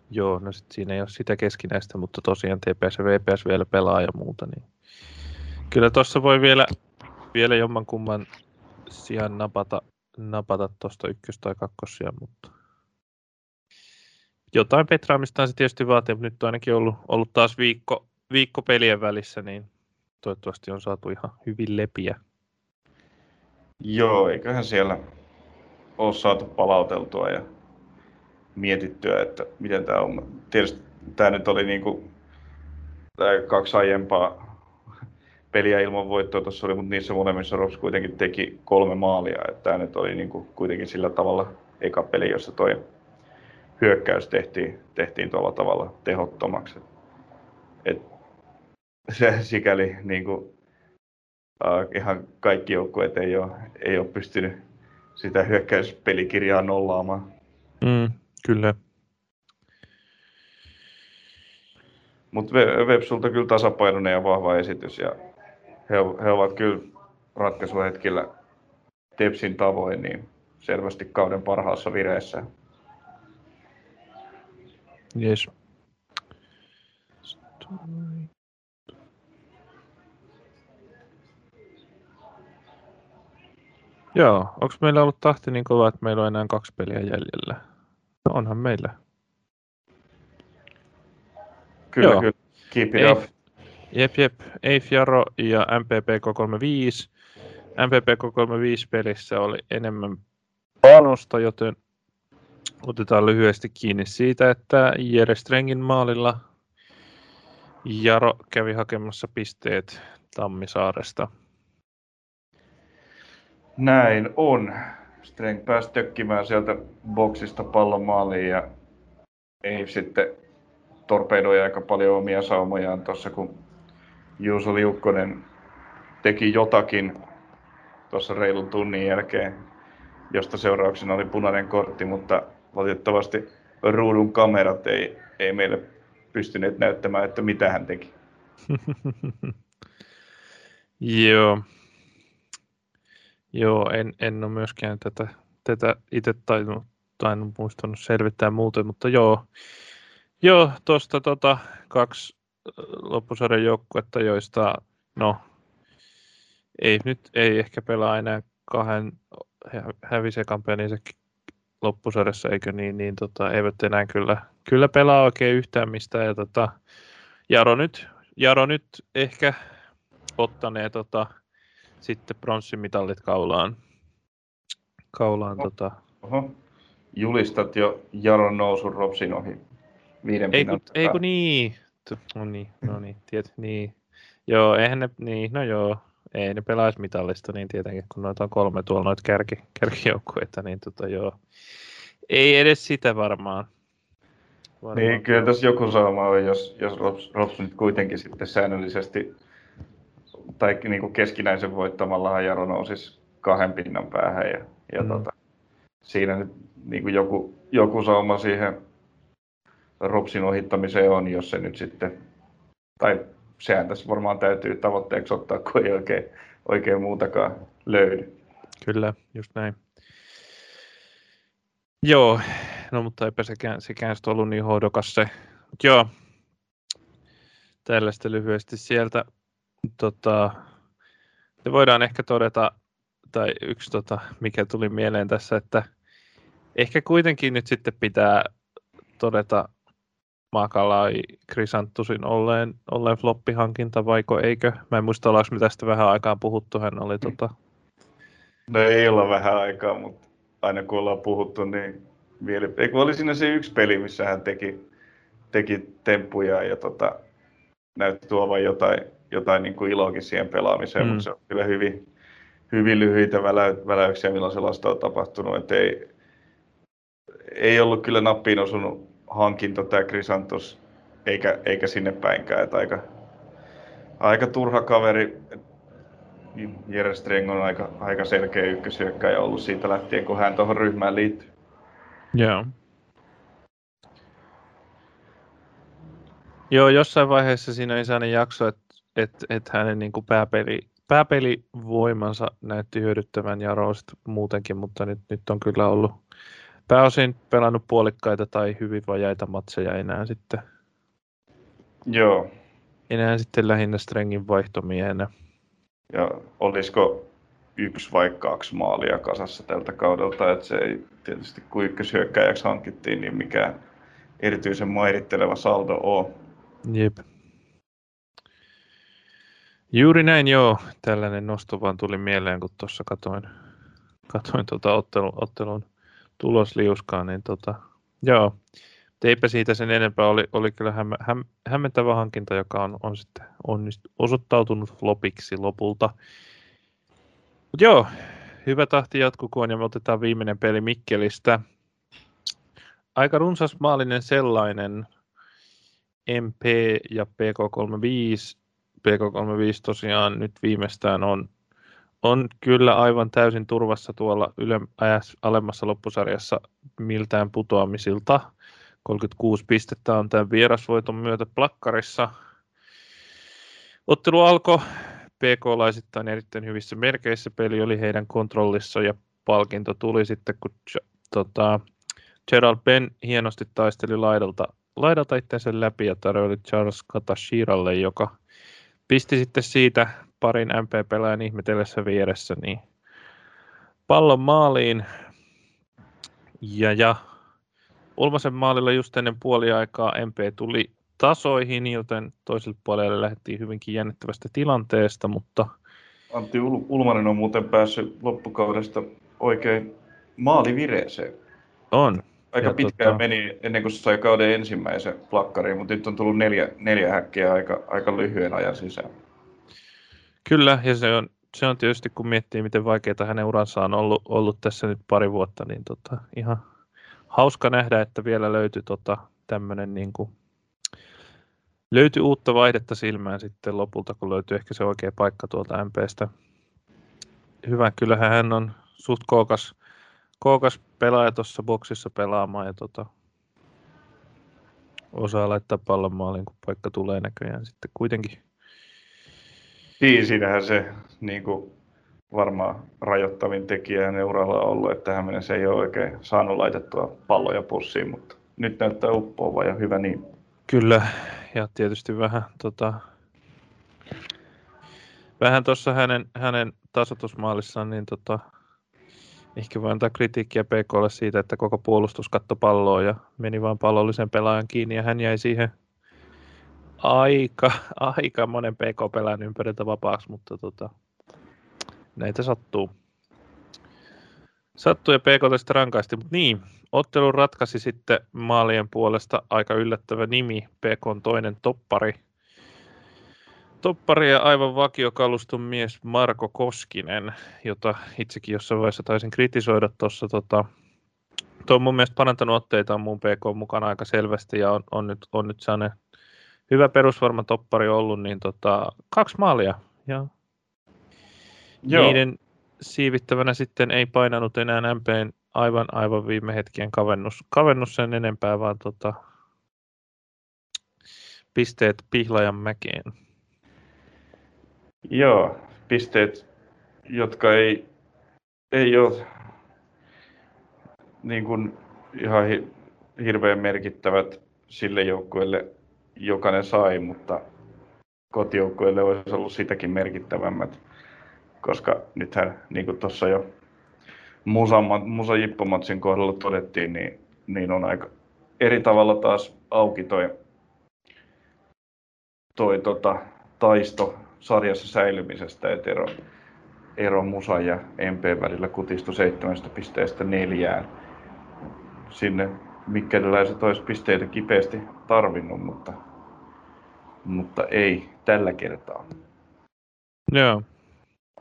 Joo, no sit siinä ei ole sitä keskinäistä, mutta tosiaan TPS ja VPS vielä pelaa ja muuta. Niin. Kyllä tuossa voi vielä, vielä jomman kumman sijaan napata, napata tuosta ykkös- tai kakkosia, mutta jotain petraamista se tietysti vaatii, mutta nyt on ainakin ollut, ollut taas viikko, viikko pelien välissä, niin toivottavasti on saatu ihan hyvin lepiä. Joo, eiköhän siellä ole saatu palauteltua ja mietittyä, että miten tämä on. Tietysti tämä nyt oli niin kuin, tämä kaksi aiempaa peliä ilman voittoa tuossa oli, mutta niissä molemmissa Rops kuitenkin teki kolme maalia. Että tämä nyt oli niin kuin kuitenkin sillä tavalla eka peli, jossa toi hyökkäys tehtiin, tehtiin tuolla tavalla tehottomaksi. Et se sikäli niin kuin, uh, ihan kaikki joukkueet ei ole, ei ole pystynyt sitä hyökkäyspelikirjaa nollaamaan. Mm. Kyllä. Mutta Websulta kyllä tasapainoinen ja vahva esitys ja he, he ovat kyllä ratkaisuhetkillä Tepsin tavoin niin selvästi kauden parhaassa vireessä. Yes. Joo, onko meillä ollut tahti niin kova, että meillä on enää kaksi peliä jäljellä? No onhan meillä. Kyllä, Joo. kyllä. Keep it Eif, off. Jep, jep. Eif Jaro ja MPP 35. MPP 35 pelissä oli enemmän panosta, joten otetaan lyhyesti kiinni siitä, että Jere Strengin maalilla Jaro kävi hakemassa pisteet Tammisaaresta. Näin on. Streng pääsi tökkimään sieltä boksista pallon maaliin ja ei sitten torpedoi aika paljon omia saumojaan tuossa, kun Juuso Liukkonen teki jotakin tuossa reilun tunnin jälkeen, josta seurauksena oli punainen kortti, mutta valitettavasti ruudun kamerat ei, ei meille pystyneet näyttämään, että mitä hän teki. Joo, Joo, en, en ole myöskään tätä, tätä itse tajunnut, en muistanut selvittää muuten, mutta joo, joo tuosta tota, kaksi loppusarjan joukkuetta, joista no, ei nyt ei ehkä pelaa enää kahden hävisekan pelinsä loppusarjassa, eikö niin, niin tota, eivät enää kyllä, kyllä pelaa oikein yhtään mistään. Ja tota, Jaro, nyt, Jaro nyt ehkä ottanee tota, sitten pronssimitalit kaulaan. kaulaan Oho. tota. Oho. Julistat jo Jaron nousun Ropsin ohi viiden ei, kun, ei kun niin. No niin, no niin, tiet, niin. Joo, eihän ne, niin, no joo, ei ne pelaisi mitallista, niin tietenkin, kun noita on kolme tuolla noita kärki, kärkijoukkueita, niin tota joo. Ei edes sitä varmaan. varmaan. Niin, kyllä tässä joku saama on, jos, jos Rops, Rops nyt kuitenkin sitten säännöllisesti tai niin kuin keskinäisen voittamalla Jaro nousisi kahden pinnan päähän ja, ja mm. tota, siinä nyt niin kuin joku, joku sauma siihen Ropsin ohittamiseen on, jos se nyt sitten, tai sehän tässä varmaan täytyy tavoitteeksi ottaa, kun ei oikein, oikein muutakaan löydy. Kyllä, just näin. Joo, no mutta eipä sekään, sekään ollut niin hoidokas se. Mut joo, tällaista lyhyesti sieltä. Tota, me voidaan ehkä todeta, tai yksi tota, mikä tuli mieleen tässä, että ehkä kuitenkin nyt sitten pitää todeta Makalai Krisanttusin olleen, olleen floppihankinta vaiko eikö? Mä en muista, ollaanko me tästä vähän aikaa puhuttu, hän oli tota... No ei olla vähän aikaa, mutta aina kun ollaan puhuttu, niin mieli... Eikö oli siinä se yksi peli, missä hän teki, teki temppuja ja tota, näytti tuovan jotain, jotain niin kuin iloakin siihen pelaamiseen, mm. mutta se on kyllä hyvin, hyvin lyhyitä välä, väläyksiä, milloin sellaista on tapahtunut. Että ei, ei ollut kyllä nappiin osunut hankinta tämä Krisantos, eikä, eikä sinne päinkään. Että aika, aika turha kaveri. Jere Streng on aika, aika selkeä ykkösyökkäjä ollut siitä lähtien, kun hän tuohon ryhmään liittyy. Joo. Joo, jossain vaiheessa siinä oli sellainen jakso, että, että, että hänen niin kuin pääpeli, pääpelivoimansa näytti hyödyttävän Jaroista muutenkin, mutta nyt, nyt on kyllä ollut pääosin pelannut puolikkaita tai hyvin vajaita matseja enää sitten. Joo. Enää sitten lähinnä Strengin vaihtomiehenä. Ja olisiko yksi vai kaksi maalia kasassa tältä kaudelta, että se ei tietysti kun ykköshyökkäjäksi hankittiin, niin mikään erityisen mairitteleva saldo ole. Jep. Juuri näin joo, tällainen nosto vaan tuli mieleen, kun tuossa katoin, katoin tuota ottelun, ottelun tulosliuskaa, niin tota, joo, eipä siitä sen enempää, oli, oli kyllä häm, häm, hämmentävä hankinta, joka on, on sitten onnistu, osoittautunut flopiksi lopulta. Mut joo, hyvä tahti jatkukoon ja me otetaan viimeinen peli Mikkelistä. Aika runsas maallinen sellainen, MP ja PK35. PK35 tosiaan nyt viimeistään on on kyllä aivan täysin turvassa tuolla yle, ajassa, alemmassa loppusarjassa miltään putoamisilta. 36 pistettä on tämän vierasvoiton myötä plakkarissa. Ottelu alkoi PK-laisittain erittäin hyvissä merkeissä. Peli oli heidän kontrollissa ja palkinto tuli sitten, kun tota, Gerald Ben hienosti taisteli laidalta, laidalta itsensä läpi ja tarjoili Charles Katashiralle, joka pisti sitten siitä parin MP-pelaajan ihmetellessä vieressä, niin pallon maaliin. Ja, ja Ulmasen maalilla just ennen puoliaikaa MP tuli tasoihin, joten toiselle puolelle lähdettiin hyvinkin jännittävästä tilanteesta, mutta... Antti Ul- Ulmanen on muuten päässyt loppukaudesta oikein maalivireeseen. On. Aika ja pitkään tota... meni ennen kuin sai kauden ensimmäisen plakkariin, mutta nyt on tullut neljä, neljä häkkiä aika, aika lyhyen ajan sisään. Kyllä, ja se on, se on tietysti, kun miettii, miten vaikeaa hänen uransa on ollut, ollut tässä nyt pari vuotta, niin tota, ihan hauska nähdä, että vielä löytyi tota, tämmöinen niin kuin, löytyi uutta vaihdetta silmään sitten lopulta, kun löytyi ehkä se oikea paikka tuolta MPstä. Hyvä, kyllähän hän on suht kookas, kookas pelaaja tuossa boksissa pelaamaan ja tota, osaa laittaa pallon maaliin, kun paikka tulee näköjään sitten kuitenkin niin, siinähän se niin kuin, varmaan rajoittavin tekijä ja uralla ollut, että tähän mennessä ei ole oikein saanut laitettua palloja pussiin, mutta nyt näyttää uppoava ja hyvä niin. Kyllä, ja tietysti vähän, tota, vähän tuossa hänen, hänen tasotusmaalissaan, niin tota, ehkä voi antaa kritiikkiä PKlle siitä, että koko puolustus katto palloa ja meni vain pallollisen pelaajan kiinni ja hän jäi siihen aika, aika monen PK-pelaajan ympäriltä vapaaksi, mutta tota, näitä sattuu. Sattuu ja PK sitten rankaisti, mutta niin, ottelu ratkaisi sitten maalien puolesta aika yllättävä nimi, PK on toinen toppari. Toppari ja aivan vakiokaluston mies Marko Koskinen, jota itsekin jossain vaiheessa taisin kritisoida tuossa. Tota, tuo on mun mielestä parantanut otteita mun PK mukana aika selvästi ja on, on, nyt, on nyt sellainen hyvä perusvarma toppari ollut, niin tota, kaksi maalia ja Joo. niiden siivittävänä sitten ei painanut enää MPn aivan, aivan viime hetkien kavennus, kavennus sen enempää, vaan tota, pisteet Pihlajan mäkeen. Joo, pisteet, jotka ei, ei ole niin kuin ihan hirveän merkittävät sille joukkueelle, joka ne sai, mutta kotijoukkueelle olisi ollut sitäkin merkittävämmät koska nythän niin kuin tuossa jo Musa, Musa Jippomatsin kohdalla todettiin, niin, niin on aika eri tavalla taas auki toi, toi tota, taisto sarjassa säilymisestä, että ero, ero Musa ja MP välillä kutistui seitsemästä pisteestä neljään. Sinne mikkeliläiset olisi pisteitä kipeästi tarvinnut, mutta, mutta ei tällä kertaa. Joo.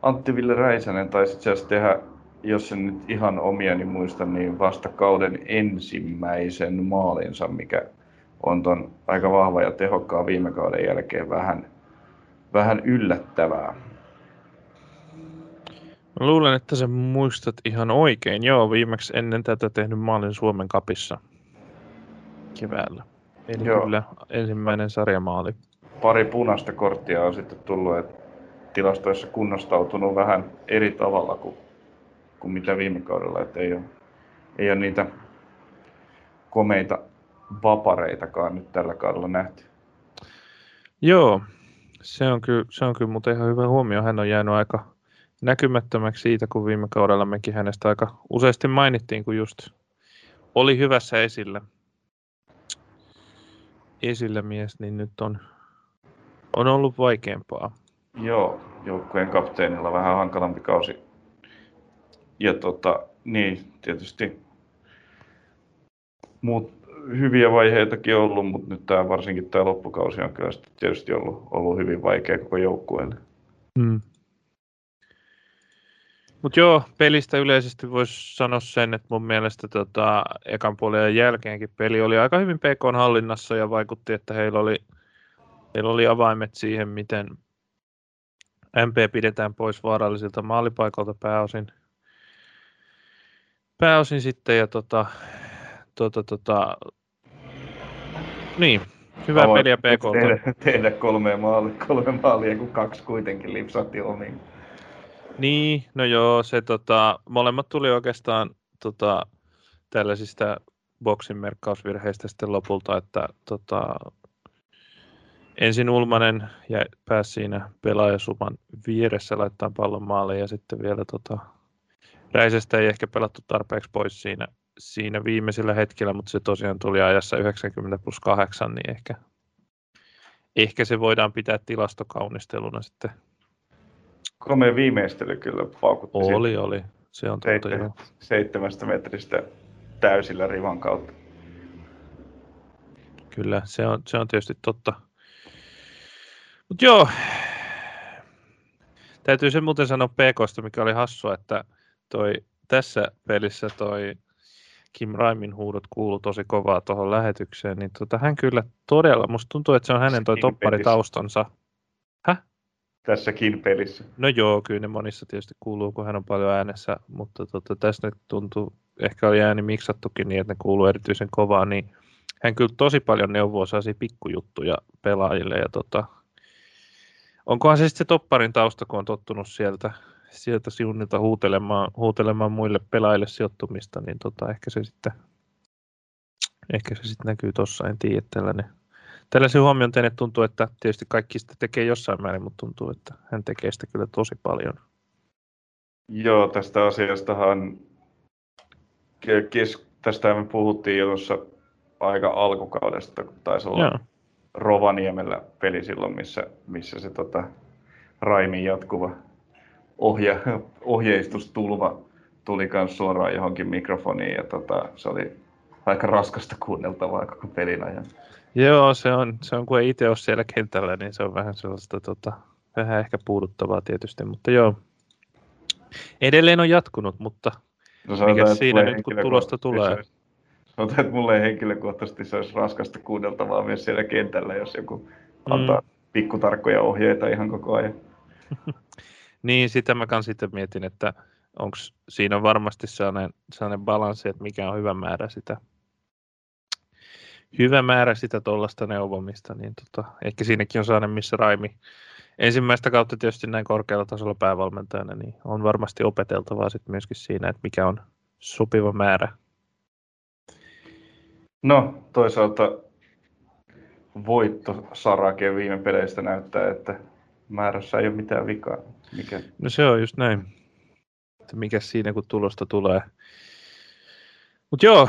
Antti Ville Räisänen taisi itse asiassa tehdä, jos en nyt ihan omia niin muista, niin vasta kauden ensimmäisen maalinsa, mikä on ton aika vahva ja tehokkaan viime kauden jälkeen vähän, vähän yllättävää. Mä luulen, että sä muistat ihan oikein. Joo, viimeksi ennen tätä tehnyt maalin Suomen kapissa keväällä. Eli Joo. kyllä ensimmäinen sarjamaali. Pari punaista korttia on sitten tullut, että tilastoissa kunnostautunut vähän eri tavalla kuin, kuin mitä viime kaudella, että ei ole, ei ole niitä komeita vapareitakaan nyt tällä kaudella nähty. Joo, se on kyllä, se on kyllä mutta ihan hyvä huomio. Hän on jäänyt aika näkymättömäksi siitä, kun viime kaudella mekin hänestä aika useasti mainittiin, kun just oli hyvässä esillä, esillä mies, niin nyt on, on ollut vaikeampaa. Joo, joukkueen kapteenilla vähän hankalampi kausi. Ja tota, niin, tietysti muut hyviä vaiheitakin ollut, mutta nyt tämä, varsinkin tämä loppukausi on kyllä tietysti ollut, ollut hyvin vaikea koko joukkueelle. Hmm. Mutta joo, pelistä yleisesti voisi sanoa sen, että mun mielestä tota, ekan puolen jälkeenkin peli oli aika hyvin PK hallinnassa ja vaikutti, että heillä oli, heillä oli avaimet siihen, miten, MP pidetään pois vaarallisilta maalipaikalta pääosin. Pääosin sitten ja tota, tota, tota, niin, hyvää Avoin peliä PK. Tehdä, tehdä kolme, maalia, kolme maalia, kun kaksi kuitenkin lipsatti omiin. Niin, no joo, se tota, molemmat tuli oikeastaan tota, tällaisista boksin merkkausvirheistä sitten lopulta, että tota, ensin Ulmanen ja pääsi siinä pelaajasuman vieressä laittaa pallon maalle ja sitten vielä tota, Räisestä ei ehkä pelattu tarpeeksi pois siinä, siinä viimeisellä hetkellä, mutta se tosiaan tuli ajassa 90 plus 8, niin ehkä, ehkä se voidaan pitää tilastokaunisteluna sitten. Komea viimeistely kyllä paukutti. Oli, siitä. oli. Se on totta, Seit- Seitsemästä metristä täysillä rivan kautta. Kyllä, se on, se on tietysti totta. Mutta joo, täytyy se muuten sanoa PKsta, mikä oli hassua, että toi, tässä pelissä toi Kim Raimin huudot kuuluu tosi kovaa tuohon lähetykseen, niin tota, hän kyllä todella, musta tuntuu, että se on hänen toi topparitaustansa. Häh? Tässäkin pelissä. No joo, kyllä ne monissa tietysti kuuluu, kun hän on paljon äänessä, mutta tota, tässä nyt tuntuu, ehkä oli ääni miksattukin niin, että ne kuuluu erityisen kovaa, niin hän kyllä tosi paljon neuvoo sellaisia pikkujuttuja pelaajille ja tota, Onkohan se sitten se topparin tausta, kun on tottunut sieltä, sieltä siunnilta huutelemaan, huutelemaan muille pelaajille sijoittumista, niin tota, ehkä se sitten ehkä se sitten näkyy tuossa, en tiedä, tällainen Tällaisen huomion teille tuntuu, että tietysti kaikki sitä tekee jossain määrin, mutta tuntuu, että hän tekee sitä kyllä tosi paljon. Joo, tästä asiastahan kes, tästä me puhuttiin jo tuossa aika alkukaudesta, kun taisi olla Joo. Rovaniemellä peli silloin, missä, missä se tota, Raimin jatkuva ohje, ohjeistustulva tuli myös suoraan johonkin mikrofoniin ja tota, se oli aika raskasta kuunneltavaa koko pelin ajan. Joo, se on, se on kun ei itse ole siellä kentällä, niin se on vähän sellaista tota, vähän ehkä puuduttavaa tietysti, mutta joo. Edelleen on jatkunut, mutta no, mikä siinä nyt kun tulosta tulee? Sanotaan, että mulle henkilökohtaisesti se olisi raskasta kuunneltavaa myös siellä kentällä, jos joku antaa mm. pikkutarkkoja ohjeita ihan koko ajan. niin, sitä mä kans sitten mietin, että onko siinä varmasti sellainen, sellainen balanssi, että mikä on hyvä määrä sitä hyvä määrä sitä tuollaista neuvomista, niin tota, ehkä siinäkin on sellainen, missä Raimi ensimmäistä kautta tietysti näin korkealla tasolla päävalmentajana, niin on varmasti opeteltavaa sitten myöskin siinä, että mikä on sopiva määrä. No, toisaalta voitto Sarake viime peleistä näyttää, että määrässä ei ole mitään vikaa. Mikä? No se on just näin. Että mikä siinä, kun tulosta tulee. Mutta joo,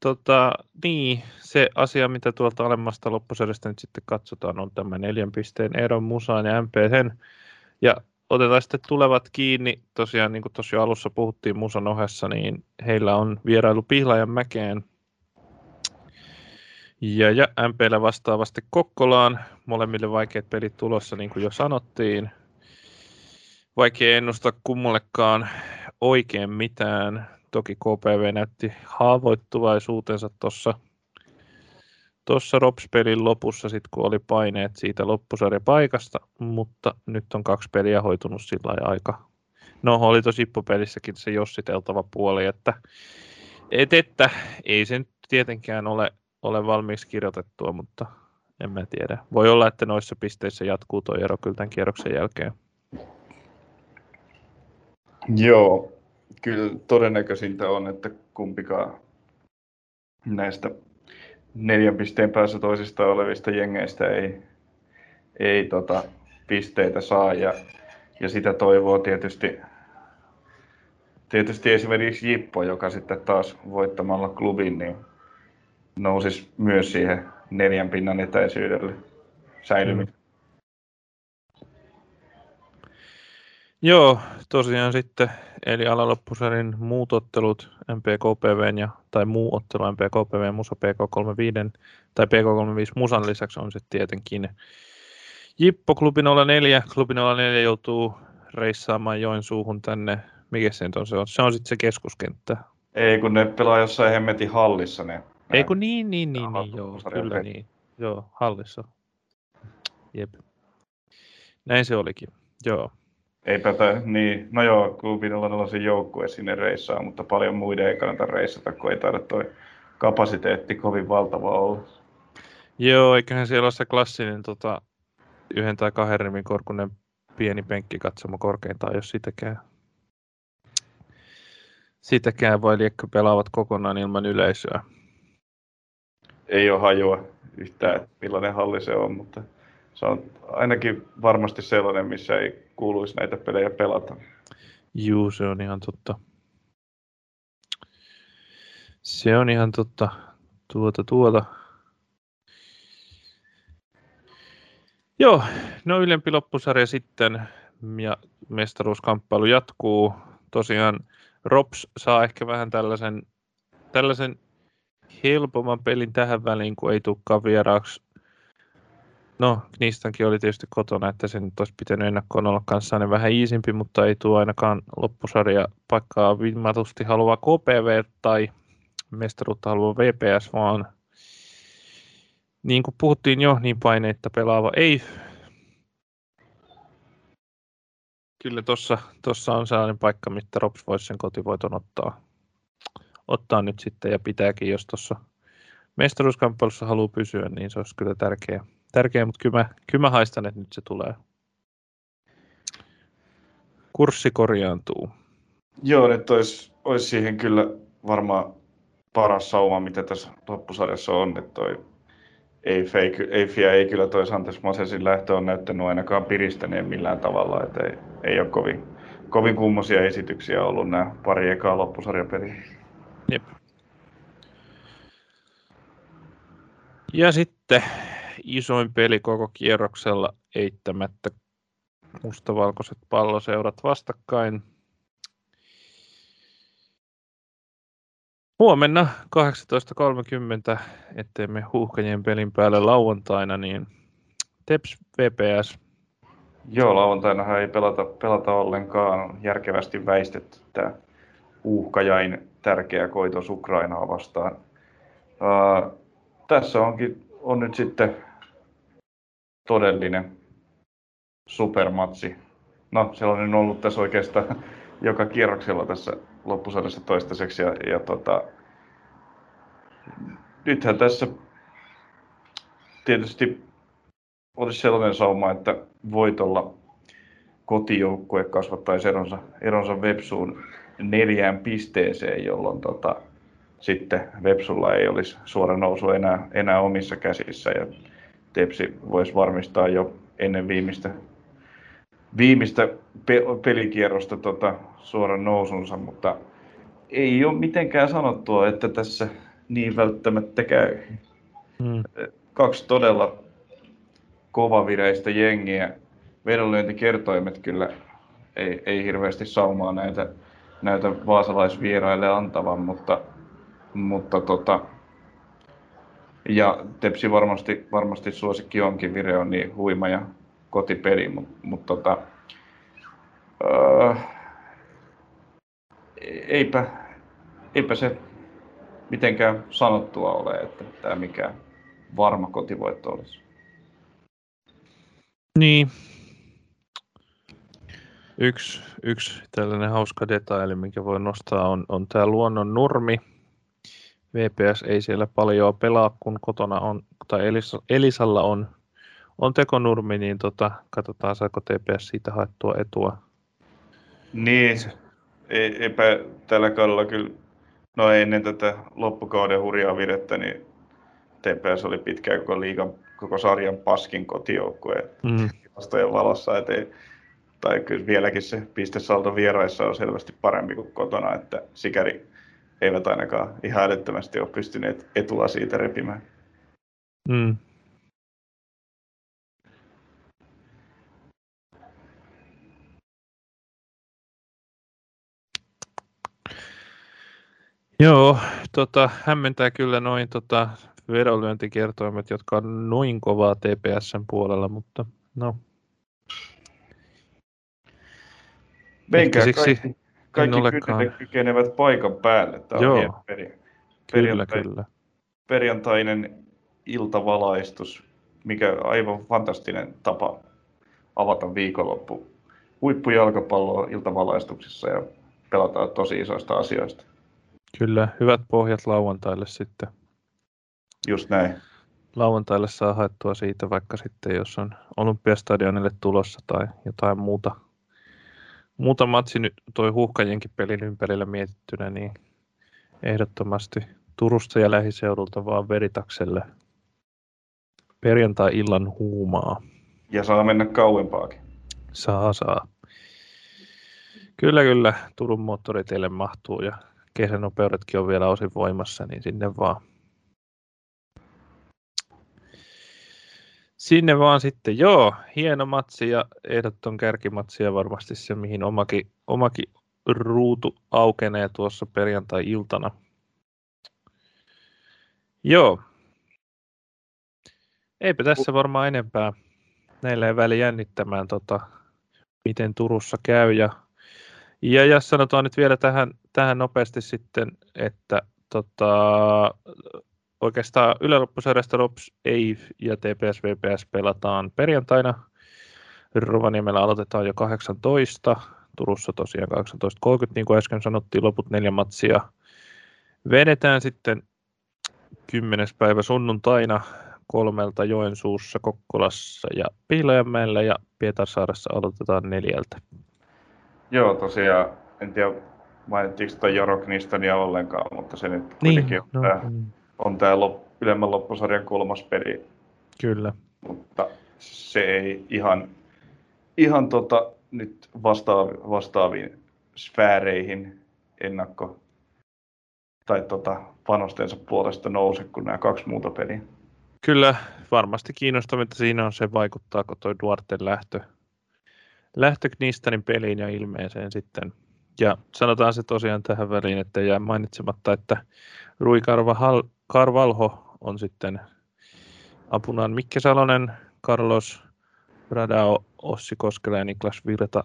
tota, niin, se asia, mitä tuolta alemmasta loppusarjasta nyt sitten katsotaan, on tämä neljän pisteen ero Musaan ja MPhen. Ja otetaan sitten tulevat kiinni, tosiaan niin kuin tuossa jo alussa puhuttiin Musan ohessa, niin heillä on vierailu Pihlajan mäkeen ja, ja MPllä vastaavasti Kokkolaan. Molemmille vaikeat pelit tulossa, niin kuin jo sanottiin. Vaikea ennustaa kummallekaan oikein mitään. Toki KPV näytti haavoittuvaisuutensa tuossa tuossa Rops-pelin lopussa, sit kun oli paineet siitä loppusarjapaikasta, mutta nyt on kaksi peliä hoitunut sillä aika. No, oli tosi Ippo-pelissäkin se jossiteltava puoli, että, et, että ei se nyt tietenkään ole, ole valmiiksi kirjoitettua, mutta en mä tiedä. Voi olla, että noissa pisteissä jatkuu tuo ero kyllä tämän kierroksen jälkeen. Joo, kyllä todennäköisintä on, että kumpikaan näistä neljän pisteen päässä toisista olevista jengeistä ei, ei tota, pisteitä saa ja, ja sitä toivoo tietysti, tietysti esimerkiksi Jippo, joka sitten taas voittamalla klubin, niin nousisi myös siihen neljän pinnan etäisyydelle säilyminen. Joo, tosiaan sitten, eli alaloppusarin muut ottelut MPKPV ja, tai muu ottelu MPKPV Musa PK35 tai PK35 Musan lisäksi on sitten tietenkin Jippo Klubi 04. Klubi 04 joutuu reissaamaan Joensuuhun tänne, mikä se on, se on, se on sitten se keskuskenttä. Ei, kun ne pelaa jossain hemmetin hallissa ne. Ei kun niin, niin, niin, niin, joo, kyllä niin. Joo, hallissa. Jep. Näin se olikin, joo. Eipä tämä, niin, no joo, klubilla on se joukkue sinne reissaa, mutta paljon muiden ei kannata reissata, kun ei taida toi kapasiteetti kovin valtava olla. Joo, eiköhän siellä ole se klassinen tota, yhden tai kahden rivin korkunen pieni penkki katsomo korkeintaan, jos sitäkään. Sitäkään voi liekkä pelaavat kokonaan ilman yleisöä. Ei ole hajua yhtään, millainen halli se on, mutta se on ainakin varmasti sellainen, missä ei kuuluisi näitä pelejä pelata. Juu, se on ihan totta. Se on ihan totta. Tuota, tuota. Joo, no ylempi loppusarja sitten ja mestaruuskamppailu jatkuu. Tosiaan Rops saa ehkä vähän tällaisen, tällaisen helpomman pelin tähän väliin, kun ei tulekaan vieraaksi No, Knistankin oli tietysti kotona, että sen olisi pitänyt ennakkoon olla kanssaan vähän iisimpi, mutta ei tule ainakaan loppusarja paikkaa. Vimmatusti haluaa KPV tai mestaruutta haluaa VPS, vaan niin kuin puhuttiin jo, niin paineita pelaava ei. Kyllä tuossa tossa on sellainen paikka, mitä Rops voisi sen kotivoiton ottaa, ottaa nyt sitten ja pitääkin, jos tuossa mestaruuskamppailussa haluaa pysyä, niin se olisi kyllä tärkeää tärkeä, mutta kyllä mä, kyllä mä haistan, että nyt se tulee. kurssi korjaantuu. Joo, nyt olisi, olisi siihen kyllä varmaan paras sauma, mitä tässä loppusarjassa on, että toi ei, fake, ei, FIA ei kyllä toi Santes Masesin lähtö on näyttänyt ainakaan piristäneen millään tavalla, että ei, ei ole kovin, kovin kummosia esityksiä ollut nämä pari ekaa loppusarjapeliä. Jep. Ja sitten isoin peli koko kierroksella eittämättä mustavalkoiset palloseurat vastakkain. Huomenna 18.30, ettei me huuhkajien pelin päälle lauantaina, niin Teps VPS. Joo, lauantaina ei pelata, pelata ollenkaan. Järkevästi väistetty tämä huuhkajain tärkeä koitos Ukrainaa vastaan. Uh, tässä onkin, on nyt sitten todellinen supermatsi. No, sellainen on ollut tässä oikeastaan joka kierroksella tässä loppusarjassa toistaiseksi. Ja, ja tota, nythän tässä tietysti olisi sellainen sauma, että voitolla kotijoukkue kasvattaisi eronsa, eronsa Vepsuun neljään pisteeseen, jolloin tota, sitten Vepsulla ei olisi suora nousu enää, enää omissa käsissä ja Tepsi voisi varmistaa jo ennen viimeistä, viimeistä pe- pelikierrosta tota, suoran nousunsa, mutta ei ole mitenkään sanottua, että tässä niin välttämättä käy. Hmm. Kaksi todella kovavireistä jengiä. Vedonlyöntikertoimet kyllä ei, ei hirveästi saumaa näitä, näitä vaasalaisvieraille antavan, mutta mutta tota, ja Tepsi varmasti, varmasti suosikki onkin, Vire on niin huima ja kotipeli, mutta mut tota, öö, eipä, eipä se mitenkään sanottua ole, että tämä mikään varma kotivoitto olisi. Niin. Yksi, yksi tällainen hauska detaili, mikä voi nostaa, on, on tämä luonnon nurmi, VPS ei siellä paljon pelaa, kun kotona on, tai Elis, Elisalla on, on tekonurmi, niin tota, katsotaan saako TPS siitä haettua etua. Niin, ei, eipä tällä kaudella kyllä, no ennen tätä loppukauden hurjaa virettä, niin TPS oli pitkään koko liigan, koko sarjan paskin kotijoukkue mm. valossa, et ei, tai kyllä vieläkin se pistesaldo vieraissa on selvästi parempi kuin kotona, että sikäli eivät ainakaan ihan älyttömästi ole pystyneet etua siitä repimään. Mm. Joo, tota, hämmentää kyllä noin tota, vedonlyöntikertoimet, jotka on noin kovaa TPSn puolella, mutta no. Menkää siksi, kaikki, kaikki kynnet kykenevät paikan päälle. Tämä Joo. on peri, kyllä, kyllä. perjantainen iltavalaistus, mikä aivan fantastinen tapa avata viikonloppu huippujalkapalloa iltavalaistuksissa ja pelataan tosi isoista asioista. Kyllä, hyvät pohjat lauantaille sitten. Just näin. Lauantaille saa haettua siitä vaikka sitten, jos on Olympiastadionille tulossa tai jotain muuta muuta matsi nyt toi huuhkajienkin pelin ympärillä mietittynä, niin ehdottomasti Turusta ja lähiseudulta vaan veritakselle perjantai-illan huumaa. Ja saa mennä kauempaakin. Saa, saa. Kyllä, kyllä. Turun moottoriteille mahtuu ja kesänopeudetkin on vielä osin voimassa, niin sinne vaan Sinne vaan sitten, joo, hieno matsi ja ehdoton kärkimatsi ja varmasti se, mihin omakin, omakin ruutu aukenee tuossa perjantai-iltana. Joo. Eipä tässä varmaan enempää. Näillä ei väli jännittämään, tota, miten Turussa käy. Ja, ja, ja sanotaan nyt vielä tähän, tähän nopeasti sitten, että tota, oikeastaan yläloppusarjasta ROPS ei ja TPS VPS pelataan perjantaina. Rovaniemellä aloitetaan jo 18, Turussa tosiaan 18.30, niin kuin äsken sanottiin, loput neljä matsia vedetään sitten 10. päivä sunnuntaina kolmelta Joensuussa, Kokkolassa ja Pihlajanmäellä ja Pietarsaaressa aloitetaan neljältä. Joo, tosiaan, en tiedä mainittiinko sitä Jorok Nistania ollenkaan, mutta se nyt Niin, kuitenkin no, on tämä, mm, on tämä lop, ylemmän loppusarjan kolmas peli, kyllä. mutta se ei ihan, ihan tota, nyt vastaavi, vastaaviin sfääreihin ennakko tai tota, panostensa puolesta nouse kuin nämä kaksi muuta peliä. Kyllä, varmasti kiinnostavinta siinä on se, vaikuttaako tuo Duarten lähtö, lähtö Knistanin peliin ja ilmeeseen sitten. Ja sanotaan se tosiaan tähän väliin, että jää mainitsematta, että Rui Carvalho on sitten apunaan Mikke Salonen, Carlos Bradao, Ossi Koskela ja Niklas Virta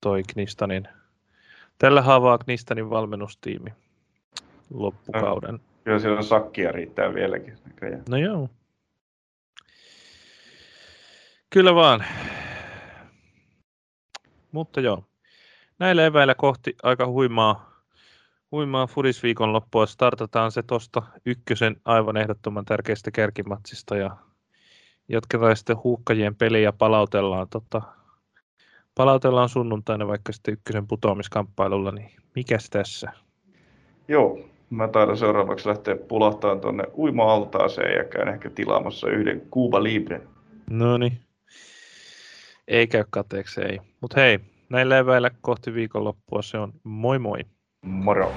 toi Knistanin. Tällä haavaa Knistanin valmennustiimi loppukauden. Kyllä siellä sakkia riittää vieläkin näköjään. No joo. Kyllä vaan. Mutta joo. Näillä eväillä kohti aika huimaa, huimaa Fudisviikon loppua. Startataan se tuosta ykkösen aivan ehdottoman tärkeästä kärkimatsista ja jatketaan sitten huuhkajien peliä ja palautellaan, tota, palautellaan sunnuntaina vaikka sitten ykkösen putoamiskamppailulla, niin mikäs tässä? Joo, mä taidan seuraavaksi lähteä pulahtamaan tuonne uima-altaaseen ja käyn ehkä tilaamassa yhden Cuba Libre. No niin. Ei käy kateeksi, ei. Mutta hei, näillä eväillä kohti viikonloppua se on moi moi. tomorrow